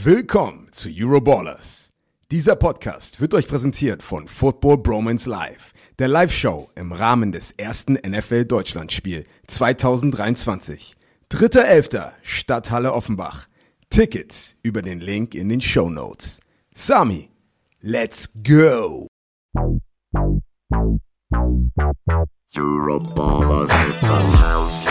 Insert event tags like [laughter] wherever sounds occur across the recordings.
Willkommen zu Euroballers. Dieser Podcast wird euch präsentiert von Football Bromance Live, der Live-Show im Rahmen des ersten NFL Deutschlandspiel 2023. 3.11. Stadthalle Offenbach. Tickets über den Link in den Show Notes. Sami, let's go! Euroballers in the house.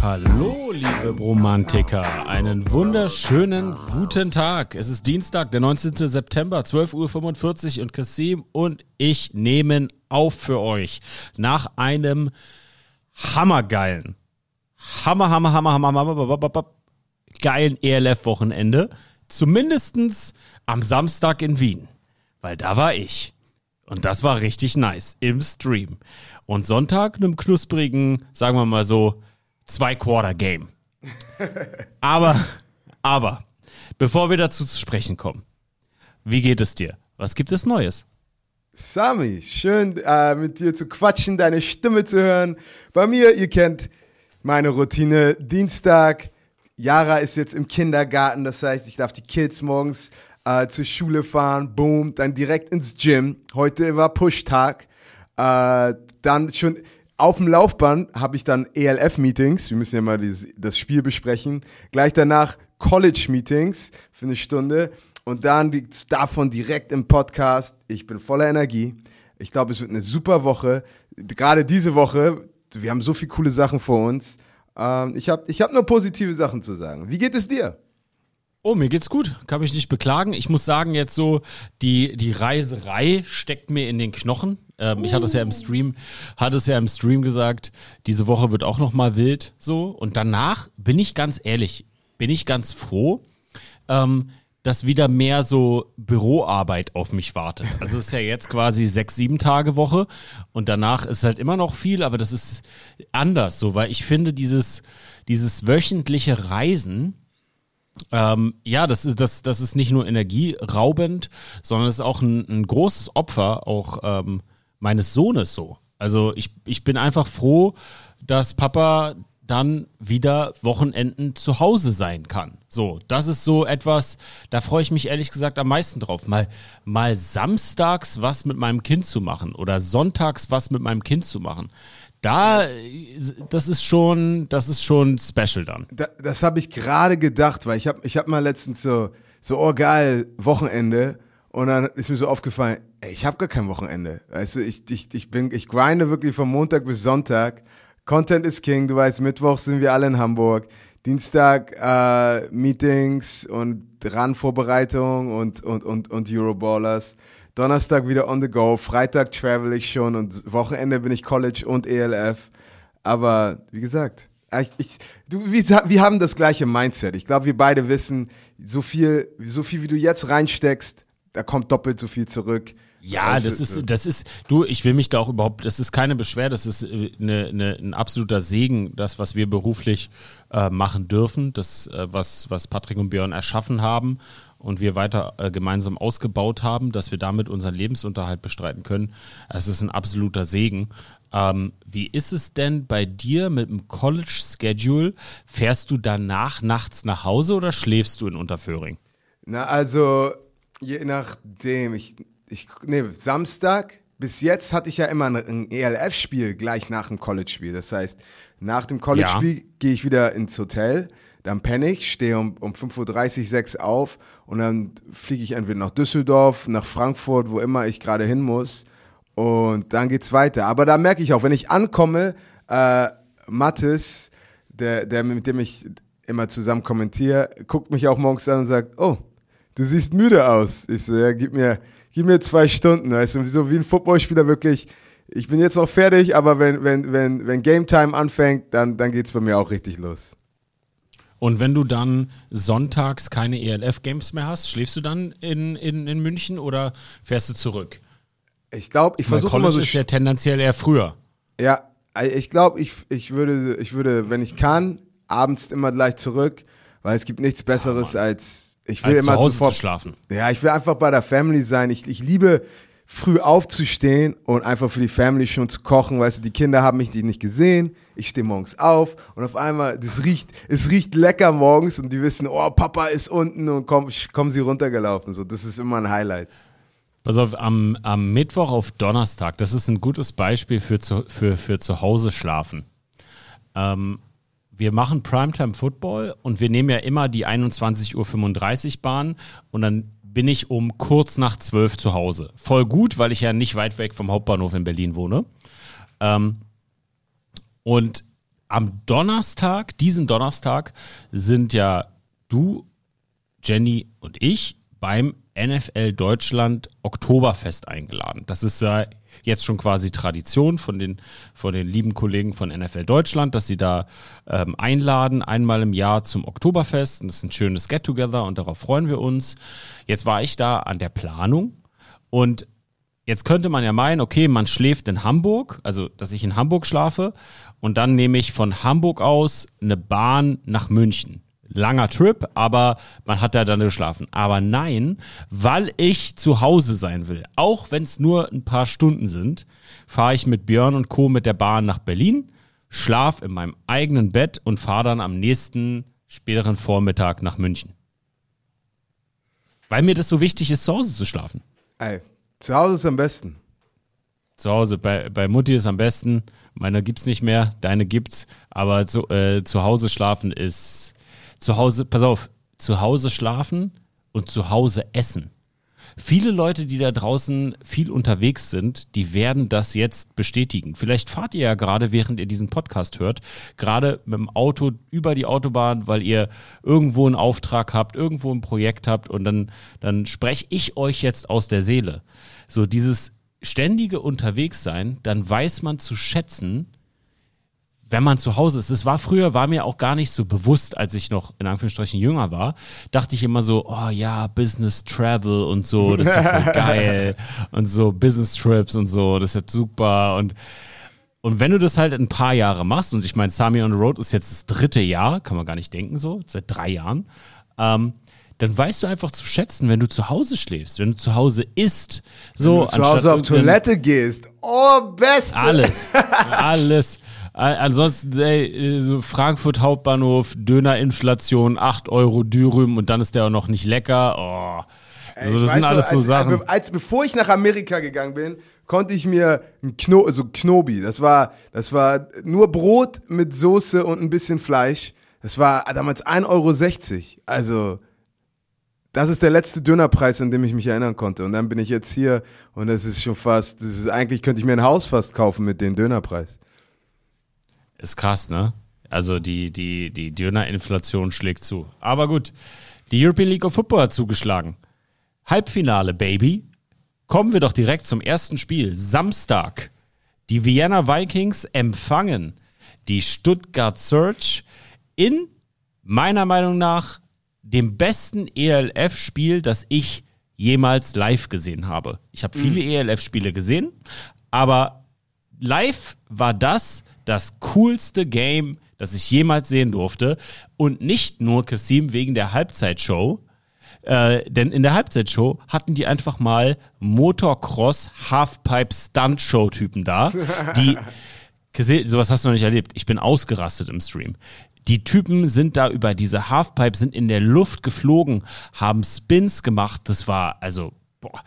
Hallo, liebe Bromantiker. Einen wunderschönen guten Tag. Es ist Dienstag, der 19. September, 12.45 Uhr und Kasim und ich nehmen auf für euch nach einem hammergeilen, hammer, hammer, hammer, hammer, hammer, hammer, hammer, hammer geilen ELF-Wochenende. Zumindestens am Samstag in Wien. Weil da war ich. Und das war richtig nice im Stream. Und Sonntag einem knusprigen, sagen wir mal so, Zwei-Quarter-Game. aber, aber, bevor wir dazu zu sprechen kommen, wie geht es dir? Was gibt es Neues? Sami, schön äh, mit dir zu quatschen, deine Stimme zu hören. Bei mir, ihr kennt meine Routine. Dienstag, Yara ist jetzt im Kindergarten, das heißt, ich darf die Kids morgens äh, zur Schule fahren, boom, dann direkt ins Gym. Heute war Pushtag. Äh, dann schon auf dem Laufband habe ich dann ELF-Meetings. Wir müssen ja mal dieses, das Spiel besprechen. Gleich danach College-Meetings für eine Stunde. Und dann die, davon direkt im Podcast. Ich bin voller Energie. Ich glaube, es wird eine super Woche. Gerade diese Woche. Wir haben so viele coole Sachen vor uns. Ähm, ich habe ich hab nur positive Sachen zu sagen. Wie geht es dir? Oh, mir geht's gut. Kann mich nicht beklagen. Ich muss sagen, jetzt so, die, die Reiserei steckt mir in den Knochen. Ähm, ich hatte es ja im Stream, hatte es ja im Stream gesagt, diese Woche wird auch noch mal wild so. Und danach bin ich ganz ehrlich, bin ich ganz froh, ähm, dass wieder mehr so Büroarbeit auf mich wartet. Also es ist ja jetzt quasi sechs, sieben Tage Woche und danach ist halt immer noch viel, aber das ist anders so, weil ich finde dieses, dieses wöchentliche Reisen, ähm, ja, das ist, das, das ist nicht nur energieraubend, sondern es ist auch ein, ein großes Opfer auch ähm, meines Sohnes so. Also ich, ich bin einfach froh, dass Papa dann wieder Wochenenden zu Hause sein kann. So, das ist so etwas, da freue ich mich ehrlich gesagt am meisten drauf. Mal, mal samstags was mit meinem Kind zu machen oder sonntags was mit meinem Kind zu machen. Da, das ist schon, das ist schon special dann. Da, das habe ich gerade gedacht, weil ich habe ich hab mal letztens so, so, oh geil, Wochenende. Und dann ist mir so aufgefallen, ey, ich habe gar kein Wochenende. Weißt du, ich, ich, ich bin, ich grinde wirklich von Montag bis Sonntag. Content is King, du weißt, Mittwoch sind wir alle in Hamburg. Dienstag äh, Meetings und Run-Vorbereitung und, und, und, und Euroballers. Donnerstag wieder on the go. Freitag travel ich schon und Wochenende bin ich College und ELF. Aber wie gesagt, ich, ich, du, wir, wir haben das gleiche Mindset. Ich glaube, wir beide wissen, so viel, so viel wie du jetzt reinsteckst, da kommt doppelt so viel zurück. Ja, das ist, das ist, du, ich will mich da auch überhaupt, das ist keine Beschwerde, das ist eine, eine, ein absoluter Segen, das, was wir beruflich äh, machen dürfen, das, äh, was, was Patrick und Björn erschaffen haben und wir weiter äh, gemeinsam ausgebaut haben, dass wir damit unseren Lebensunterhalt bestreiten können. Es ist ein absoluter Segen. Ähm, wie ist es denn bei dir mit dem College-Schedule? Fährst du danach nachts nach Hause oder schläfst du in Unterföhring? Na, also, je nachdem, ich, ich, nee, Samstag, bis jetzt hatte ich ja immer ein ELF-Spiel gleich nach dem College-Spiel. Das heißt, nach dem College-Spiel ja. gehe ich wieder ins Hotel, dann penne ich, stehe um, um 5.30 Uhr, 6 auf und dann fliege ich entweder nach Düsseldorf, nach Frankfurt, wo immer ich gerade hin muss und dann geht's weiter. Aber da merke ich auch, wenn ich ankomme, äh, Mathis, der, der mit dem ich immer zusammen kommentiere, guckt mich auch morgens an und sagt, oh, du siehst müde aus. Ich so, ja, gib mir, gib mir zwei Stunden, weißt du, so wie ein Footballspieler wirklich, ich bin jetzt noch fertig, aber wenn, wenn, wenn, wenn Game Time anfängt, dann, dann geht's bei mir auch richtig los. Und wenn du dann sonntags keine ELF-Games mehr hast, schläfst du dann in, in, in München oder fährst du zurück? Ich glaube, ich versuche immer so. ist ja tendenziell eher früher. Ja, ich glaube, ich, ich, würde, ich würde, wenn ich kann, abends immer gleich zurück, weil es gibt nichts Besseres ah, als ich will als immer zu Hause sofort zu schlafen. Ja, ich will einfach bei der Family sein. Ich, ich liebe früh aufzustehen und einfach für die Family schon zu kochen. Weißt du, die Kinder haben mich nicht gesehen. Ich stehe morgens auf und auf einmal, das riecht, es riecht lecker morgens und die wissen, oh, Papa ist unten und komm, kommen sie runtergelaufen. So, das ist immer ein Highlight. Pass auf, am, am Mittwoch auf Donnerstag, das ist ein gutes Beispiel für zu, für, für zu Hause schlafen. Ähm, wir machen Primetime Football und wir nehmen ja immer die 21.35 Uhr Bahn und dann bin ich um kurz nach 12 zu Hause. Voll gut, weil ich ja nicht weit weg vom Hauptbahnhof in Berlin wohne. Ähm, und am Donnerstag, diesen Donnerstag, sind ja du, Jenny und ich beim NFL Deutschland Oktoberfest eingeladen. Das ist ja jetzt schon quasi Tradition von den, von den lieben Kollegen von NFL Deutschland, dass sie da ähm, einladen, einmal im Jahr zum Oktoberfest. Und das ist ein schönes Get-Together und darauf freuen wir uns. Jetzt war ich da an der Planung und jetzt könnte man ja meinen, okay, man schläft in Hamburg, also dass ich in Hamburg schlafe und dann nehme ich von Hamburg aus eine Bahn nach München langer Trip, aber man hat da dann geschlafen. Aber nein, weil ich zu Hause sein will, auch wenn es nur ein paar Stunden sind, fahre ich mit Björn und Co. mit der Bahn nach Berlin, schlaf in meinem eigenen Bett und fahre dann am nächsten späteren Vormittag nach München. Weil mir das so wichtig ist, zu Hause zu schlafen. Ey, zu Hause ist am besten. Zu Hause, bei, bei Mutti ist am besten. Meine gibt's nicht mehr, deine gibt's. Aber zu, äh, zu Hause schlafen ist zu Hause, pass auf, zu Hause schlafen und zu Hause essen. Viele Leute, die da draußen viel unterwegs sind, die werden das jetzt bestätigen. Vielleicht fahrt ihr ja gerade, während ihr diesen Podcast hört, gerade mit dem Auto über die Autobahn, weil ihr irgendwo einen Auftrag habt, irgendwo ein Projekt habt und dann, dann spreche ich euch jetzt aus der Seele. So dieses ständige Unterwegssein, dann weiß man zu schätzen, wenn man zu Hause ist. Das war früher, war mir auch gar nicht so bewusst, als ich noch in Anführungsstrichen jünger war, dachte ich immer so, oh ja, Business Travel und so, das ist ja voll [laughs] geil und so Business Trips und so, das ist ja super und und wenn du das halt ein paar Jahre machst, und ich meine, Sami on the Road ist jetzt das dritte Jahr, kann man gar nicht denken so, seit drei Jahren, ähm, dann weißt du einfach zu schätzen, wenn du zu Hause schläfst, wenn du zu Hause isst, so Wenn du zu Hause auf Toilette gehst. Oh, best. alles, [laughs] alles. Ansonsten, ey, so Frankfurt Hauptbahnhof, Dönerinflation, 8 Euro Dürüm und dann ist der auch noch nicht lecker. Oh. Also das sind alles du, so Sachen. Als, als, bevor ich nach Amerika gegangen bin, konnte ich mir ein Kno also Knobi, das war, das war nur Brot mit Soße und ein bisschen Fleisch. Das war damals 1,60 Euro. Also, das ist der letzte Dönerpreis, an dem ich mich erinnern konnte. Und dann bin ich jetzt hier und das ist schon fast, das ist eigentlich könnte ich mir ein Haus fast kaufen mit dem Dönerpreis. Ist krass, ne? Also die, die, die Dönerinflation schlägt zu. Aber gut, die European League of Football hat zugeschlagen. Halbfinale, Baby. Kommen wir doch direkt zum ersten Spiel. Samstag. Die Vienna Vikings empfangen die Stuttgart Search in meiner Meinung nach dem besten ELF-Spiel, das ich jemals live gesehen habe. Ich habe viele mhm. ELF-Spiele gesehen, aber live war das das coolste Game, das ich jemals sehen durfte. Und nicht nur Kasim wegen der Halbzeitshow. Äh, denn in der Halbzeitshow hatten die einfach mal Motocross Halfpipe Stunt Show Typen da, die [laughs] sowas hast du noch nicht erlebt. Ich bin ausgerastet im Stream. Die Typen sind da über diese Halfpipe, sind in der Luft geflogen, haben Spins gemacht. Das war also, boah.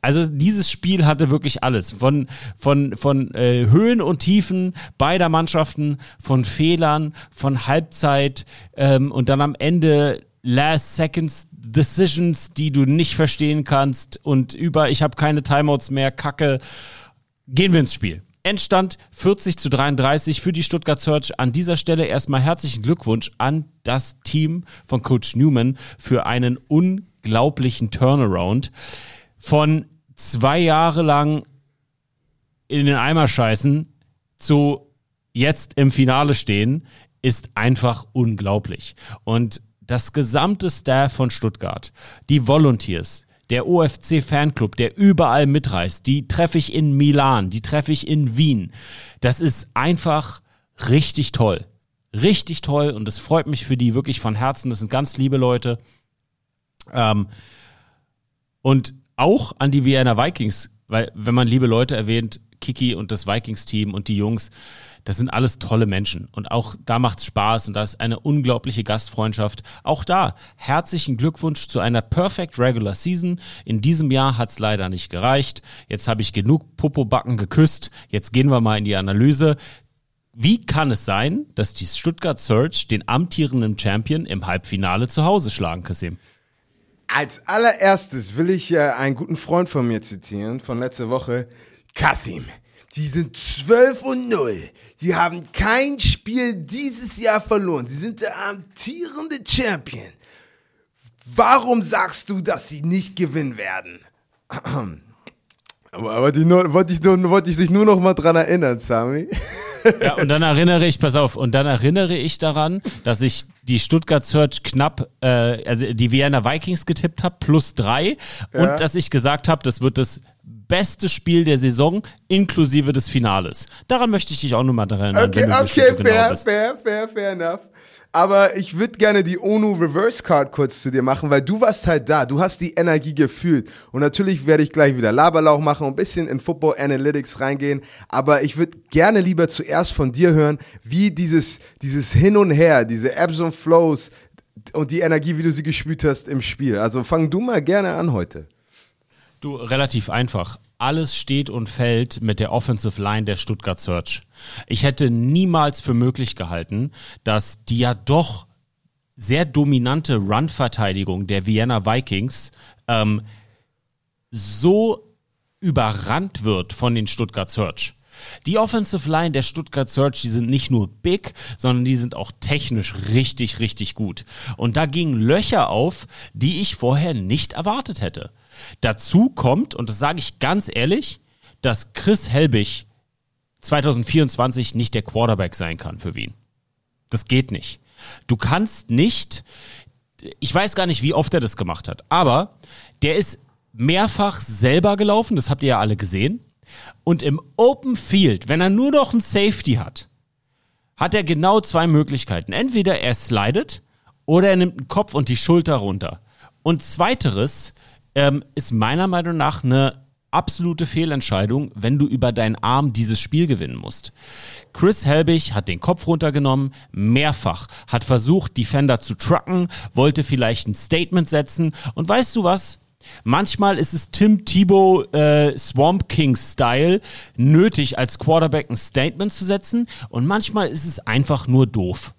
Also dieses Spiel hatte wirklich alles. Von, von, von äh, Höhen und Tiefen beider Mannschaften, von Fehlern, von Halbzeit ähm, und dann am Ende Last Seconds Decisions, die du nicht verstehen kannst und über ich habe keine Timeouts mehr, Kacke. Gehen wir ins Spiel. Endstand 40 zu 33 für die Stuttgart Search. An dieser Stelle erstmal herzlichen Glückwunsch an das Team von Coach Newman für einen unglaublichen Turnaround von zwei Jahre lang in den Eimer scheißen zu jetzt im Finale stehen, ist einfach unglaublich. Und das gesamte Staff von Stuttgart, die Volunteers, der OFC Fanclub, der überall mitreist, die treffe ich in Milan, die treffe ich in Wien. Das ist einfach richtig toll. Richtig toll und es freut mich für die wirklich von Herzen. Das sind ganz liebe Leute. Ähm, und auch an die Vienna Vikings, weil wenn man liebe Leute erwähnt, Kiki und das Vikings-Team und die Jungs, das sind alles tolle Menschen und auch da macht's Spaß und da ist eine unglaubliche Gastfreundschaft. Auch da herzlichen Glückwunsch zu einer Perfect Regular Season. In diesem Jahr hat's leider nicht gereicht. Jetzt habe ich genug Popobacken geküsst. Jetzt gehen wir mal in die Analyse. Wie kann es sein, dass die Stuttgart Surge den amtierenden Champion im Halbfinale zu Hause schlagen, Kasim? Als allererstes will ich äh, einen guten Freund von mir zitieren, von letzter Woche. Kasim, die sind 12 und 0. Die haben kein Spiel dieses Jahr verloren. Sie sind der amtierende Champion. Warum sagst du, dass sie nicht gewinnen werden? Aber wollte ich, nur, wollte, ich nur, wollte ich dich nur noch mal dran erinnern, Sami. Ja, und dann erinnere ich, pass auf, und dann erinnere ich daran, dass ich die Stuttgart Search knapp, äh, also die Vienna Vikings getippt habe, plus drei, Ja. und dass ich gesagt habe, das wird das beste Spiel der Saison, inklusive des Finales. Daran möchte ich dich auch nur mal daran erinnern, Okay, okay, so genau fair, fair, fair, fair enough. Aber ich würde gerne die ONU Reverse Card kurz zu dir machen, weil du warst halt da. Du hast die Energie gefühlt. Und natürlich werde ich gleich wieder Laberlauch machen und ein bisschen in Football Analytics reingehen. Aber ich würde gerne lieber zuerst von dir hören, wie dieses, dieses Hin und Her, diese Ebbs und Flows und die Energie, wie du sie gespürt hast im Spiel. Also fang du mal gerne an heute. Du, relativ einfach. Alles steht und fällt mit der Offensive Line der Stuttgart Search. Ich hätte niemals für möglich gehalten, dass die ja doch sehr dominante Run-Verteidigung der Vienna Vikings ähm, so überrannt wird von den Stuttgart Search. Die Offensive Line der Stuttgart Search, die sind nicht nur big, sondern die sind auch technisch richtig, richtig gut. Und da gingen Löcher auf, die ich vorher nicht erwartet hätte. Dazu kommt, und das sage ich ganz ehrlich, dass Chris Helbig 2024 nicht der Quarterback sein kann für Wien. Das geht nicht. Du kannst nicht, ich weiß gar nicht, wie oft er das gemacht hat, aber der ist mehrfach selber gelaufen, das habt ihr ja alle gesehen. Und im Open Field, wenn er nur noch einen Safety hat, hat er genau zwei Möglichkeiten. Entweder er slidet oder er nimmt den Kopf und die Schulter runter. Und zweiteres ähm, ist meiner Meinung nach eine absolute Fehlentscheidung, wenn du über deinen Arm dieses Spiel gewinnen musst. Chris Helbig hat den Kopf runtergenommen, mehrfach, hat versucht, Defender zu trucken, wollte vielleicht ein Statement setzen und weißt du was? Manchmal ist es Tim Tebow äh, Swamp King Style nötig, als Quarterback ein Statement zu setzen und manchmal ist es einfach nur doof.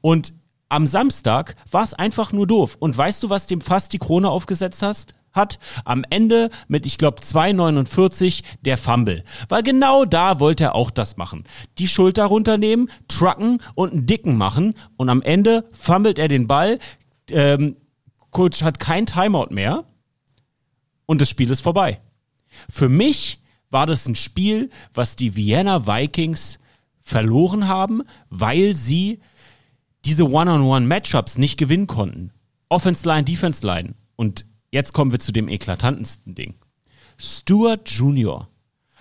Und am Samstag war es einfach nur doof. Und weißt du, was dem fast die Krone aufgesetzt hast? Hat am Ende mit, ich glaube, 2,49 der Fumble. Weil genau da wollte er auch das machen. Die Schulter runternehmen, trucken und einen dicken machen. Und am Ende fummelt er den Ball. Ähm, Coach hat kein Timeout mehr. Und das Spiel ist vorbei. Für mich war das ein Spiel, was die Vienna Vikings verloren haben, weil sie diese One-on-One-Matchups nicht gewinnen konnten. Offense Line, Defense Line. Und jetzt kommen wir zu dem eklatantesten Ding. Stuart Jr.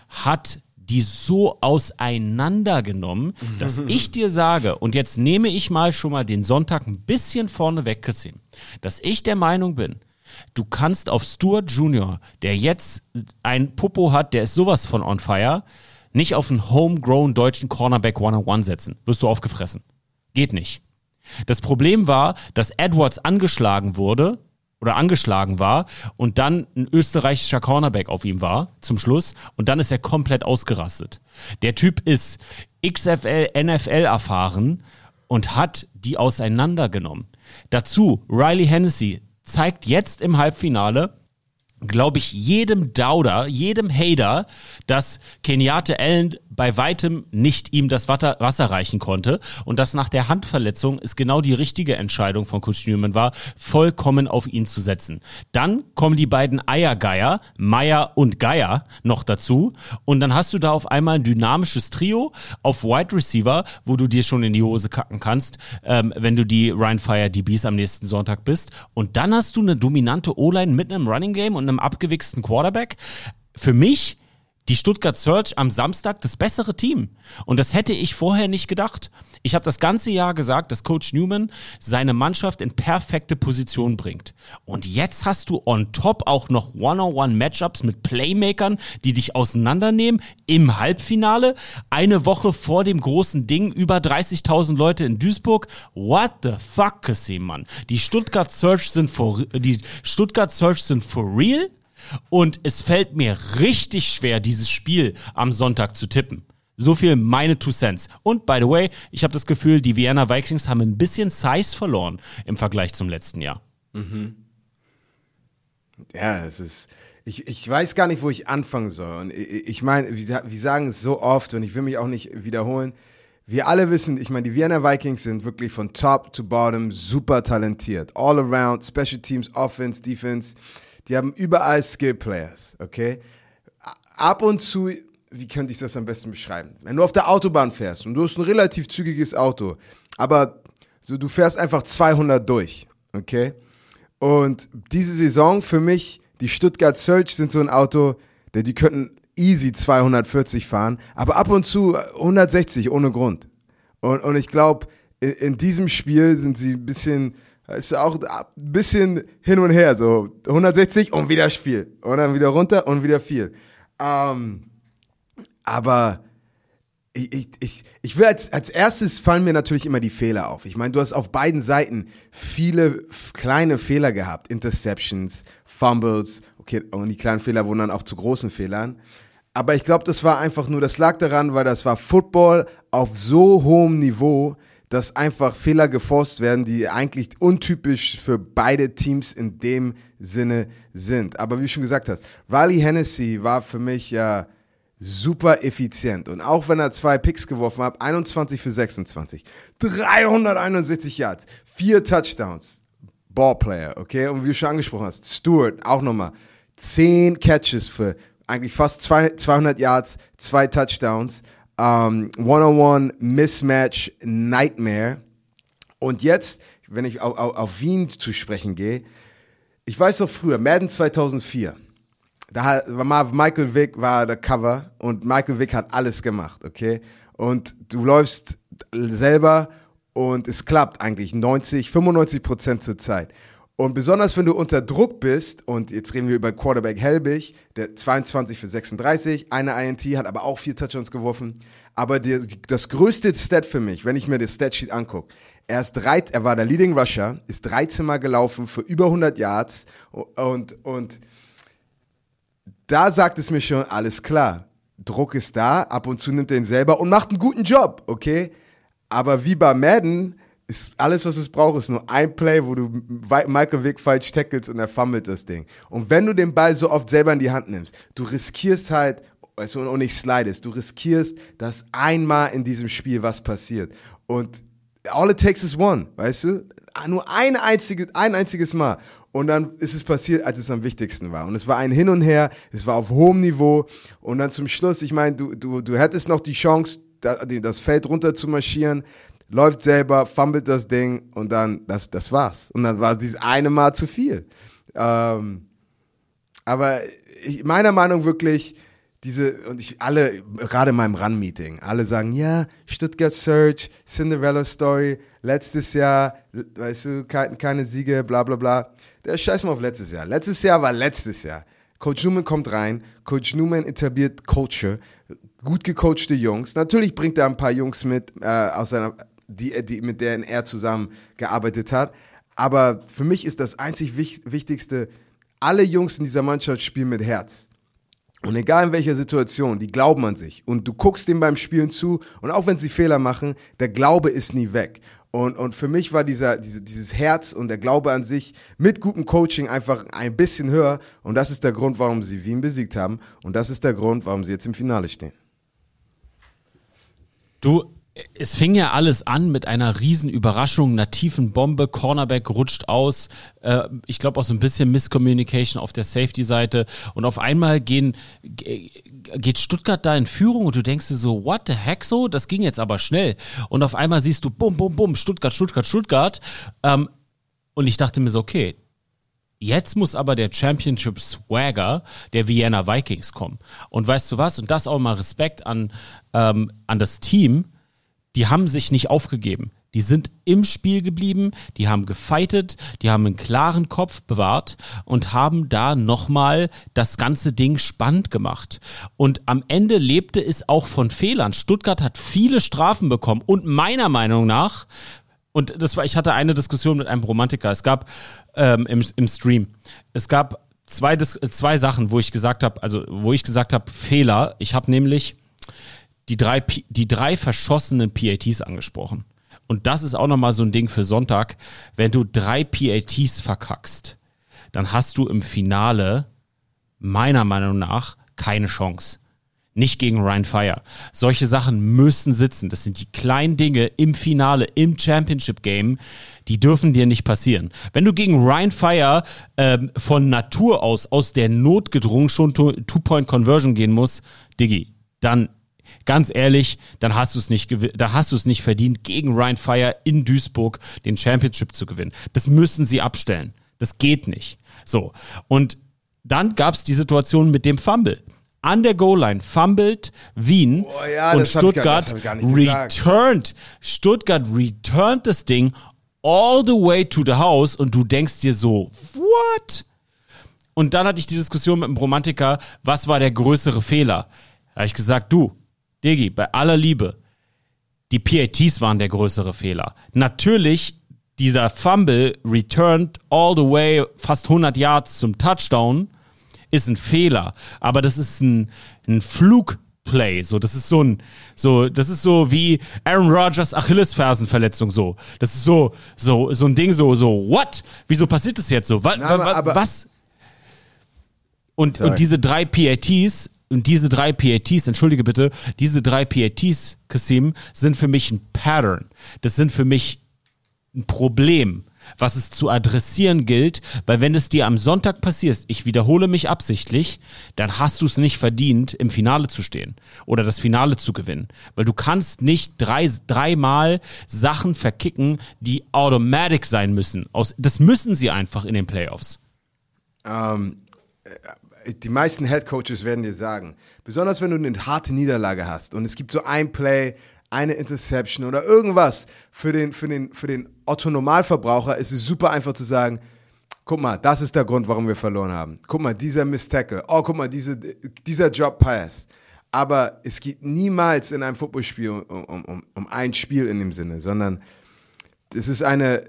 hat die so auseinandergenommen, dass ich dir sage, und jetzt nehme ich mal schon mal den Sonntag ein bisschen vorne weg, Kassim, dass ich der Meinung bin, du kannst auf Stuart Jr., der jetzt ein Popo hat, der ist sowas von on fire, nicht auf einen homegrown deutschen Cornerback One-on-One setzen. Wirst du aufgefressen. Geht nicht. Das Problem war, dass Edwards angeschlagen wurde oder angeschlagen war und dann ein österreichischer Cornerback auf ihm war zum Schluss und dann ist er komplett ausgerastet. Der Typ ist XFL, NFL erfahren und hat die auseinandergenommen. Dazu Riley Hennessy zeigt jetzt im Halbfinale glaube ich, jedem Dauder, jedem Hater, dass Kenyatte Allen bei weitem nicht ihm das Wasser, Wasser reichen konnte und dass nach der Handverletzung es genau die richtige Entscheidung von Coach Newman war, vollkommen auf ihn zu setzen. Dann kommen die beiden Eiergeier, Meier und Geier, noch dazu und dann hast du da auf einmal ein dynamisches Trio auf Wide Receiver, wo du dir schon in die Hose kacken kannst, ähm, wenn du die Ryan Fire DBs am nächsten Sonntag bist und dann hast du eine dominante O-Line mit einem Running Game und einem abgewichsten Quarterback. Für mich die Stuttgart Search am Samstag das bessere Team. Und das hätte ich vorher nicht gedacht. Ich habe das ganze Jahr gesagt, dass Coach Newman seine Mannschaft in perfekte Position bringt. Und jetzt hast du on top auch noch One-on-One-Matchups mit Playmakern, die dich auseinandernehmen im Halbfinale. Eine Woche vor dem großen Ding, über 30.000 Leute in Duisburg. What the fuck, Kassim, Mann? Die Stuttgart Search sind for, die Stuttgart Search sind for real. Und es fällt mir richtig schwer, dieses Spiel am Sonntag zu tippen. So viel meine Two Cents. Und by the way, ich habe das Gefühl, die Vienna Vikings haben ein bisschen Size verloren im Vergleich zum letzten Jahr. Ja, es ist. Ich, ich weiß gar nicht, wo ich anfangen soll. Und ich, meine, wir sagen es so oft und ich will mich auch nicht wiederholen. Wir alle wissen, ich meine, die Vienna Vikings sind wirklich von top to bottom super talentiert. All around, Special Teams, Offense, Defense. Die haben überall Skill Players, okay? Ab und zu, wie könnte ich das am besten beschreiben? Wenn du auf der Autobahn fährst und du hast ein relativ zügiges Auto, aber so, du fährst einfach 200 durch, okay? Und diese Saison für mich, die Stuttgart Search sind so ein Auto, die könnten easy 240 fahren, aber ab und zu 160 ohne Grund. Und, und ich glaube, in, in diesem Spiel sind sie ein bisschen, ist auch ein bisschen hin und her, so 160 und wieder viel. Und dann wieder runter und wieder viel. Ähm, aber ich, ich, ich, ich will als, als erstes fallen mir natürlich immer die Fehler auf. Ich meine, du hast auf beiden Seiten viele kleine Fehler gehabt. Interceptions, Fumbles, okay, und die kleinen Fehler wurden dann auch zu großen Fehlern. Aber ich glaube, das war einfach nur, das lag daran, weil das war Football auf so hohem Niveau, dass einfach Fehler geforst werden, die eigentlich untypisch für beide Teams in dem Sinne sind. Aber wie du schon gesagt hast, Riley Hennessy war für mich ja super effizient. Und auch wenn er zwei Picks geworfen hat, 21 für 26, 361 Yards, vier Touchdowns, Ballplayer, okay? Und wie du schon angesprochen hast, Stewart auch nochmal 10 Catches für eigentlich fast zwei, 200 Yards, zwei Touchdowns, ähm, One-on-One Mismatch Nightmare. Und jetzt, wenn ich auf, auf, auf Wien zu sprechen gehe, ich weiß noch früher, Madden 2004, da war Michael Vick war der Cover und Michael Vick hat alles gemacht, okay? Und du läufst selber und es klappt eigentlich 90, 95 Prozent zur Zeit. Und besonders wenn du unter Druck bist, und jetzt reden wir über Quarterback Helbig, der 22 für 36, eine INT, hat aber auch vier Touchdowns geworfen. Aber die, das größte Stat für mich, wenn ich mir das Statsheet angucke, er, ist drei, er war der Leading Rusher, ist 13 Mal gelaufen für über 100 Yards und, und da sagt es mir schon, alles klar. Druck ist da, ab und zu nimmt er ihn selber und macht einen guten Job, okay? Aber wie bei Madden ist alles, was es braucht, ist nur ein Play, wo du Michael Vick falsch tackelst und er fummelt das Ding. Und wenn du den Ball so oft selber in die Hand nimmst, du riskierst halt, du, und nicht slidest, du riskierst, dass einmal in diesem Spiel was passiert. Und all it takes is one, weißt du? Nur ein, einzige, ein einziges Mal. Und dann ist es passiert, als es am wichtigsten war. Und es war ein Hin und Her, es war auf hohem Niveau. Und dann zum Schluss, ich meine, du, du, du hättest noch die Chance, das Feld runter zu marschieren, läuft selber, fummelt das Ding und dann, das, das war's. Und dann war dieses eine Mal zu viel. Ähm, aber ich, meiner Meinung wirklich, diese, und ich alle, gerade in meinem Run-Meeting, alle sagen, ja, Stuttgart Search, Cinderella Story, letztes Jahr, weißt du, keine, keine Siege, bla bla bla. Der scheiß mal auf letztes Jahr. Letztes Jahr war letztes Jahr. Coach Newman kommt rein, Coach Newman etabliert Culture, gut gecoachte Jungs. Natürlich bringt er ein paar Jungs mit, äh, aus seiner, die, die, mit denen er zusammen gearbeitet hat. Aber für mich ist das einzig wich Wichtigste, alle Jungs in dieser Mannschaft spielen mit Herz. Und egal in welcher Situation, die glauben an sich. Und du guckst dem beim Spielen zu und auch wenn sie Fehler machen, der Glaube ist nie weg. Und, und für mich war dieser, diese, dieses Herz und der Glaube an sich mit gutem Coaching einfach ein bisschen höher. Und das ist der Grund, warum sie Wien besiegt haben. Und das ist der Grund, warum sie jetzt im Finale stehen. Du, es fing ja alles an mit einer riesen Überraschung, einer tiefen Bombe. Cornerback rutscht aus. Äh, ich glaube auch so ein bisschen Misscommunication auf der Safety-Seite. Und auf einmal gehen, ge- geht Stuttgart da in Führung und du denkst dir so, what the heck so? Das ging jetzt aber schnell. Und auf einmal siehst du, bum, bum, bum, Stuttgart, Stuttgart, Stuttgart. Ähm, und ich dachte mir so, okay, Jetzt muss aber der Championship Swagger der Vienna Vikings kommen. Und weißt du was? Und das auch mal Respekt an, ähm, an das Team. Die haben sich nicht aufgegeben. Die sind im Spiel geblieben, die haben gefightet, die haben einen klaren Kopf bewahrt und haben da nochmal das ganze Ding spannend gemacht. Und am Ende lebte es auch von Fehlern. Stuttgart hat viele Strafen bekommen und meiner Meinung nach und das war, ich hatte eine Diskussion mit einem Romantiker. Es gab ähm, im, im Stream, es gab zwei, zwei Sachen, wo ich gesagt habe, also wo ich gesagt habe, Fehler. Ich habe nämlich die drei, die drei verschossenen PATs angesprochen. Und das ist auch nochmal so ein Ding für Sonntag. Wenn du drei PATs verkackst, dann hast du im Finale meiner Meinung nach keine Chance nicht gegen Ryan Fire. Solche Sachen müssen sitzen. Das sind die kleinen Dinge im Finale, im Championship Game, die dürfen dir nicht passieren. Wenn du gegen Ryan Fire ähm, von Natur aus, aus der Not gedrungen schon Two-Point-Conversion gehen musst, Diggi, dann ganz ehrlich, dann hast du es nicht, dann hast du es nicht verdient, gegen Ryan Fire in Duisburg den Championship zu gewinnen. Das müssen sie abstellen. Das geht nicht. So. Und dann gab es die Situation mit dem Fumble an der Goal-Line fummelt Wien Oh ja, und Stuttgart gar returned. Stuttgart returned das Ding all the way to the house und du denkst dir so, what? Und dann hatte ich die Diskussion mit dem Romantiker, was war der größere Fehler? Da habe ich gesagt, du, Digi, bei aller Liebe, die PATs waren der größere Fehler. Natürlich, dieser Fumble returned all the way fast 100 Yards zum Touchdown ist ein Fehler, aber das ist ein, ein Flugplay, so das ist so ein so das ist so wie Aaron Rodgers Achillesfersenverletzung so. Das ist so so so ein Ding so so what? Wieso passiert das jetzt so? Wa, Na, was? Und Sorry. und diese drei PATs und diese drei PATs, entschuldige bitte, diese drei PATs, Kasim, sind für mich ein Pattern. Das sind für mich ein Problem, was es zu adressieren gilt, weil wenn es dir am Sonntag passiert, ich wiederhole mich absichtlich, dann hast du es nicht verdient, im Finale zu stehen oder das Finale zu gewinnen. Weil du kannst nicht drei, dreimal Sachen verkicken, die automatic sein müssen. Aus, das müssen sie einfach in den Playoffs. Ähm, äh, die meisten Head Coaches werden dir sagen, besonders wenn du eine harte Niederlage hast und es gibt so ein Play, eine Interception oder irgendwas für den, für den, für den Otto Normalverbraucher ist es super einfach zu sagen, guck mal, das ist der Grund, warum wir verloren haben. Guck mal, dieser Miss Tackle. Oh, guck mal, diese, dieser Job Pass. Aber es geht niemals in einem Footballspiel um, um, um, um ein Spiel in dem Sinne, sondern es ist eine,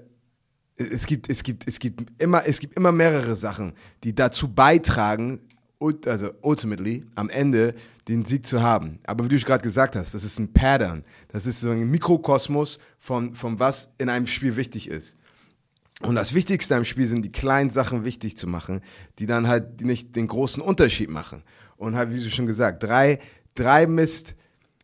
es gibt, es gibt, es gibt immer, es gibt immer mehrere Sachen, die dazu beitragen, also ultimately am Ende den Sieg zu haben. Aber wie du gerade gesagt hast, das ist ein Pattern. Das ist so ein Mikrokosmos von, von was in einem Spiel wichtig ist. Und das Wichtigste am Spiel sind die kleinen Sachen wichtig zu machen, die dann halt nicht den großen Unterschied machen. Und halt, wie du schon gesagt, drei, drei Mist,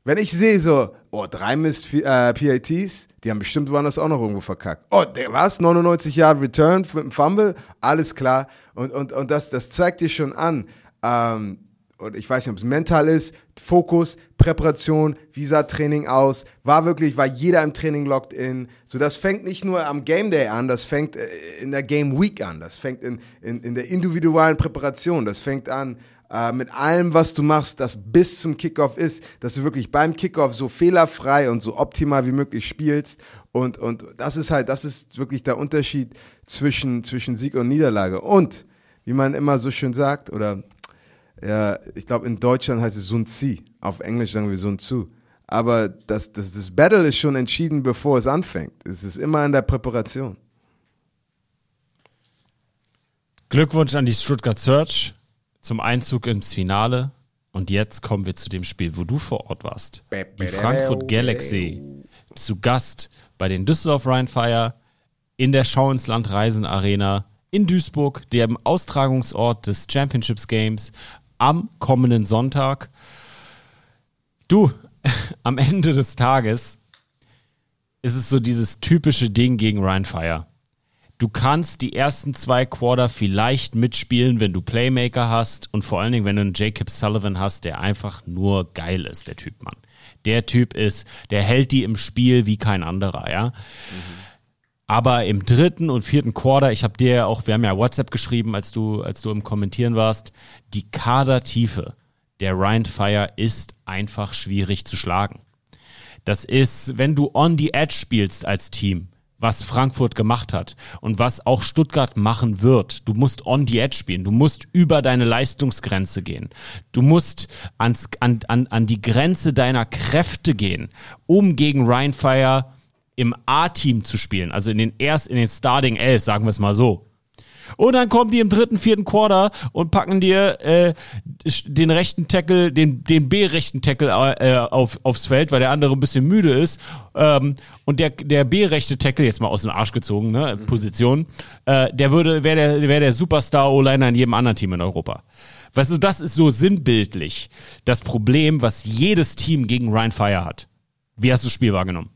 wenn ich sehe so, oh, drei Mist äh, PATs, die haben bestimmt woanders auch noch irgendwo verkackt. Oh, der was? 99 Jahre Return mit dem Fumble? Alles klar. Und, und, und das, das zeigt dir schon an, ähm, und ich weiß nicht, ob es mental ist, Fokus, Präparation, wie sah Training aus, war wirklich, war jeder im Training locked in. So, das fängt nicht nur am Game Day an, das fängt äh, in der Game Week an, das fängt in, in, in der individuellen Präparation, das fängt an äh, mit allem, was du machst, das bis zum Kickoff ist, dass du wirklich beim Kickoff so fehlerfrei und so optimal wie möglich spielst. Und, und das ist halt, das ist wirklich der Unterschied zwischen, zwischen Sieg und Niederlage. Und, wie man immer so schön sagt, oder ja, ich glaube, in Deutschland heißt es Sun Tzu. Auf Englisch sagen wir Sun Tzu. Aber das, das, das Battle ist schon entschieden, bevor es anfängt. Es ist immer in der Präparation. Glückwunsch an die Stuttgart Search zum Einzug ins Finale. Und jetzt kommen wir zu dem Spiel, wo du vor Ort warst. Die Frankfurt Galaxy zu Gast bei den Düsseldorf Rheinfire in der Schau ins Land Reisen Arena in Duisburg, dem Austragungsort des Championships Games am kommenden Sonntag. Du, [laughs] am Ende des Tages ist es so dieses typische Ding gegen Rheinfire. Du kannst die ersten zwei Quarter vielleicht mitspielen, wenn du Playmaker hast und vor allen Dingen, wenn du einen Jacob Sullivan hast, der einfach nur geil ist, der Typ, Mann. Der Typ ist, der hält die im Spiel wie kein anderer, ja. Aber im dritten und vierten Quarter, ich habe dir ja auch, wir haben ja WhatsApp geschrieben, als du, als du im Kommentieren warst, die Kadertiefe der Ryan Fire ist einfach schwierig zu schlagen. Das ist, wenn du on the edge spielst als Team, was Frankfurt gemacht hat und was auch Stuttgart machen wird. Du musst on the edge spielen. Du musst über deine Leistungsgrenze gehen. Du musst ans, an, an, an die Grenze deiner Kräfte gehen, um gegen Ryan Fire im A-Team zu spielen. Also in den erst in den Starting 11, sagen wir es mal so. Und dann kommen die im dritten, vierten Quarter und packen dir äh, den rechten Tackle, den, den B-rechten Tackle äh, auf, aufs Feld, weil der andere ein bisschen müde ist. Ähm, und der, der B-rechte Tackle, jetzt mal aus dem Arsch gezogen, ne, Position, äh, der würde, wäre der, wär der Superstar-O-Liner in jedem anderen Team in Europa. Weißt du, das ist so sinnbildlich das Problem, was jedes Team gegen Ryan Fire hat. Wie hast du das Spiel wahrgenommen?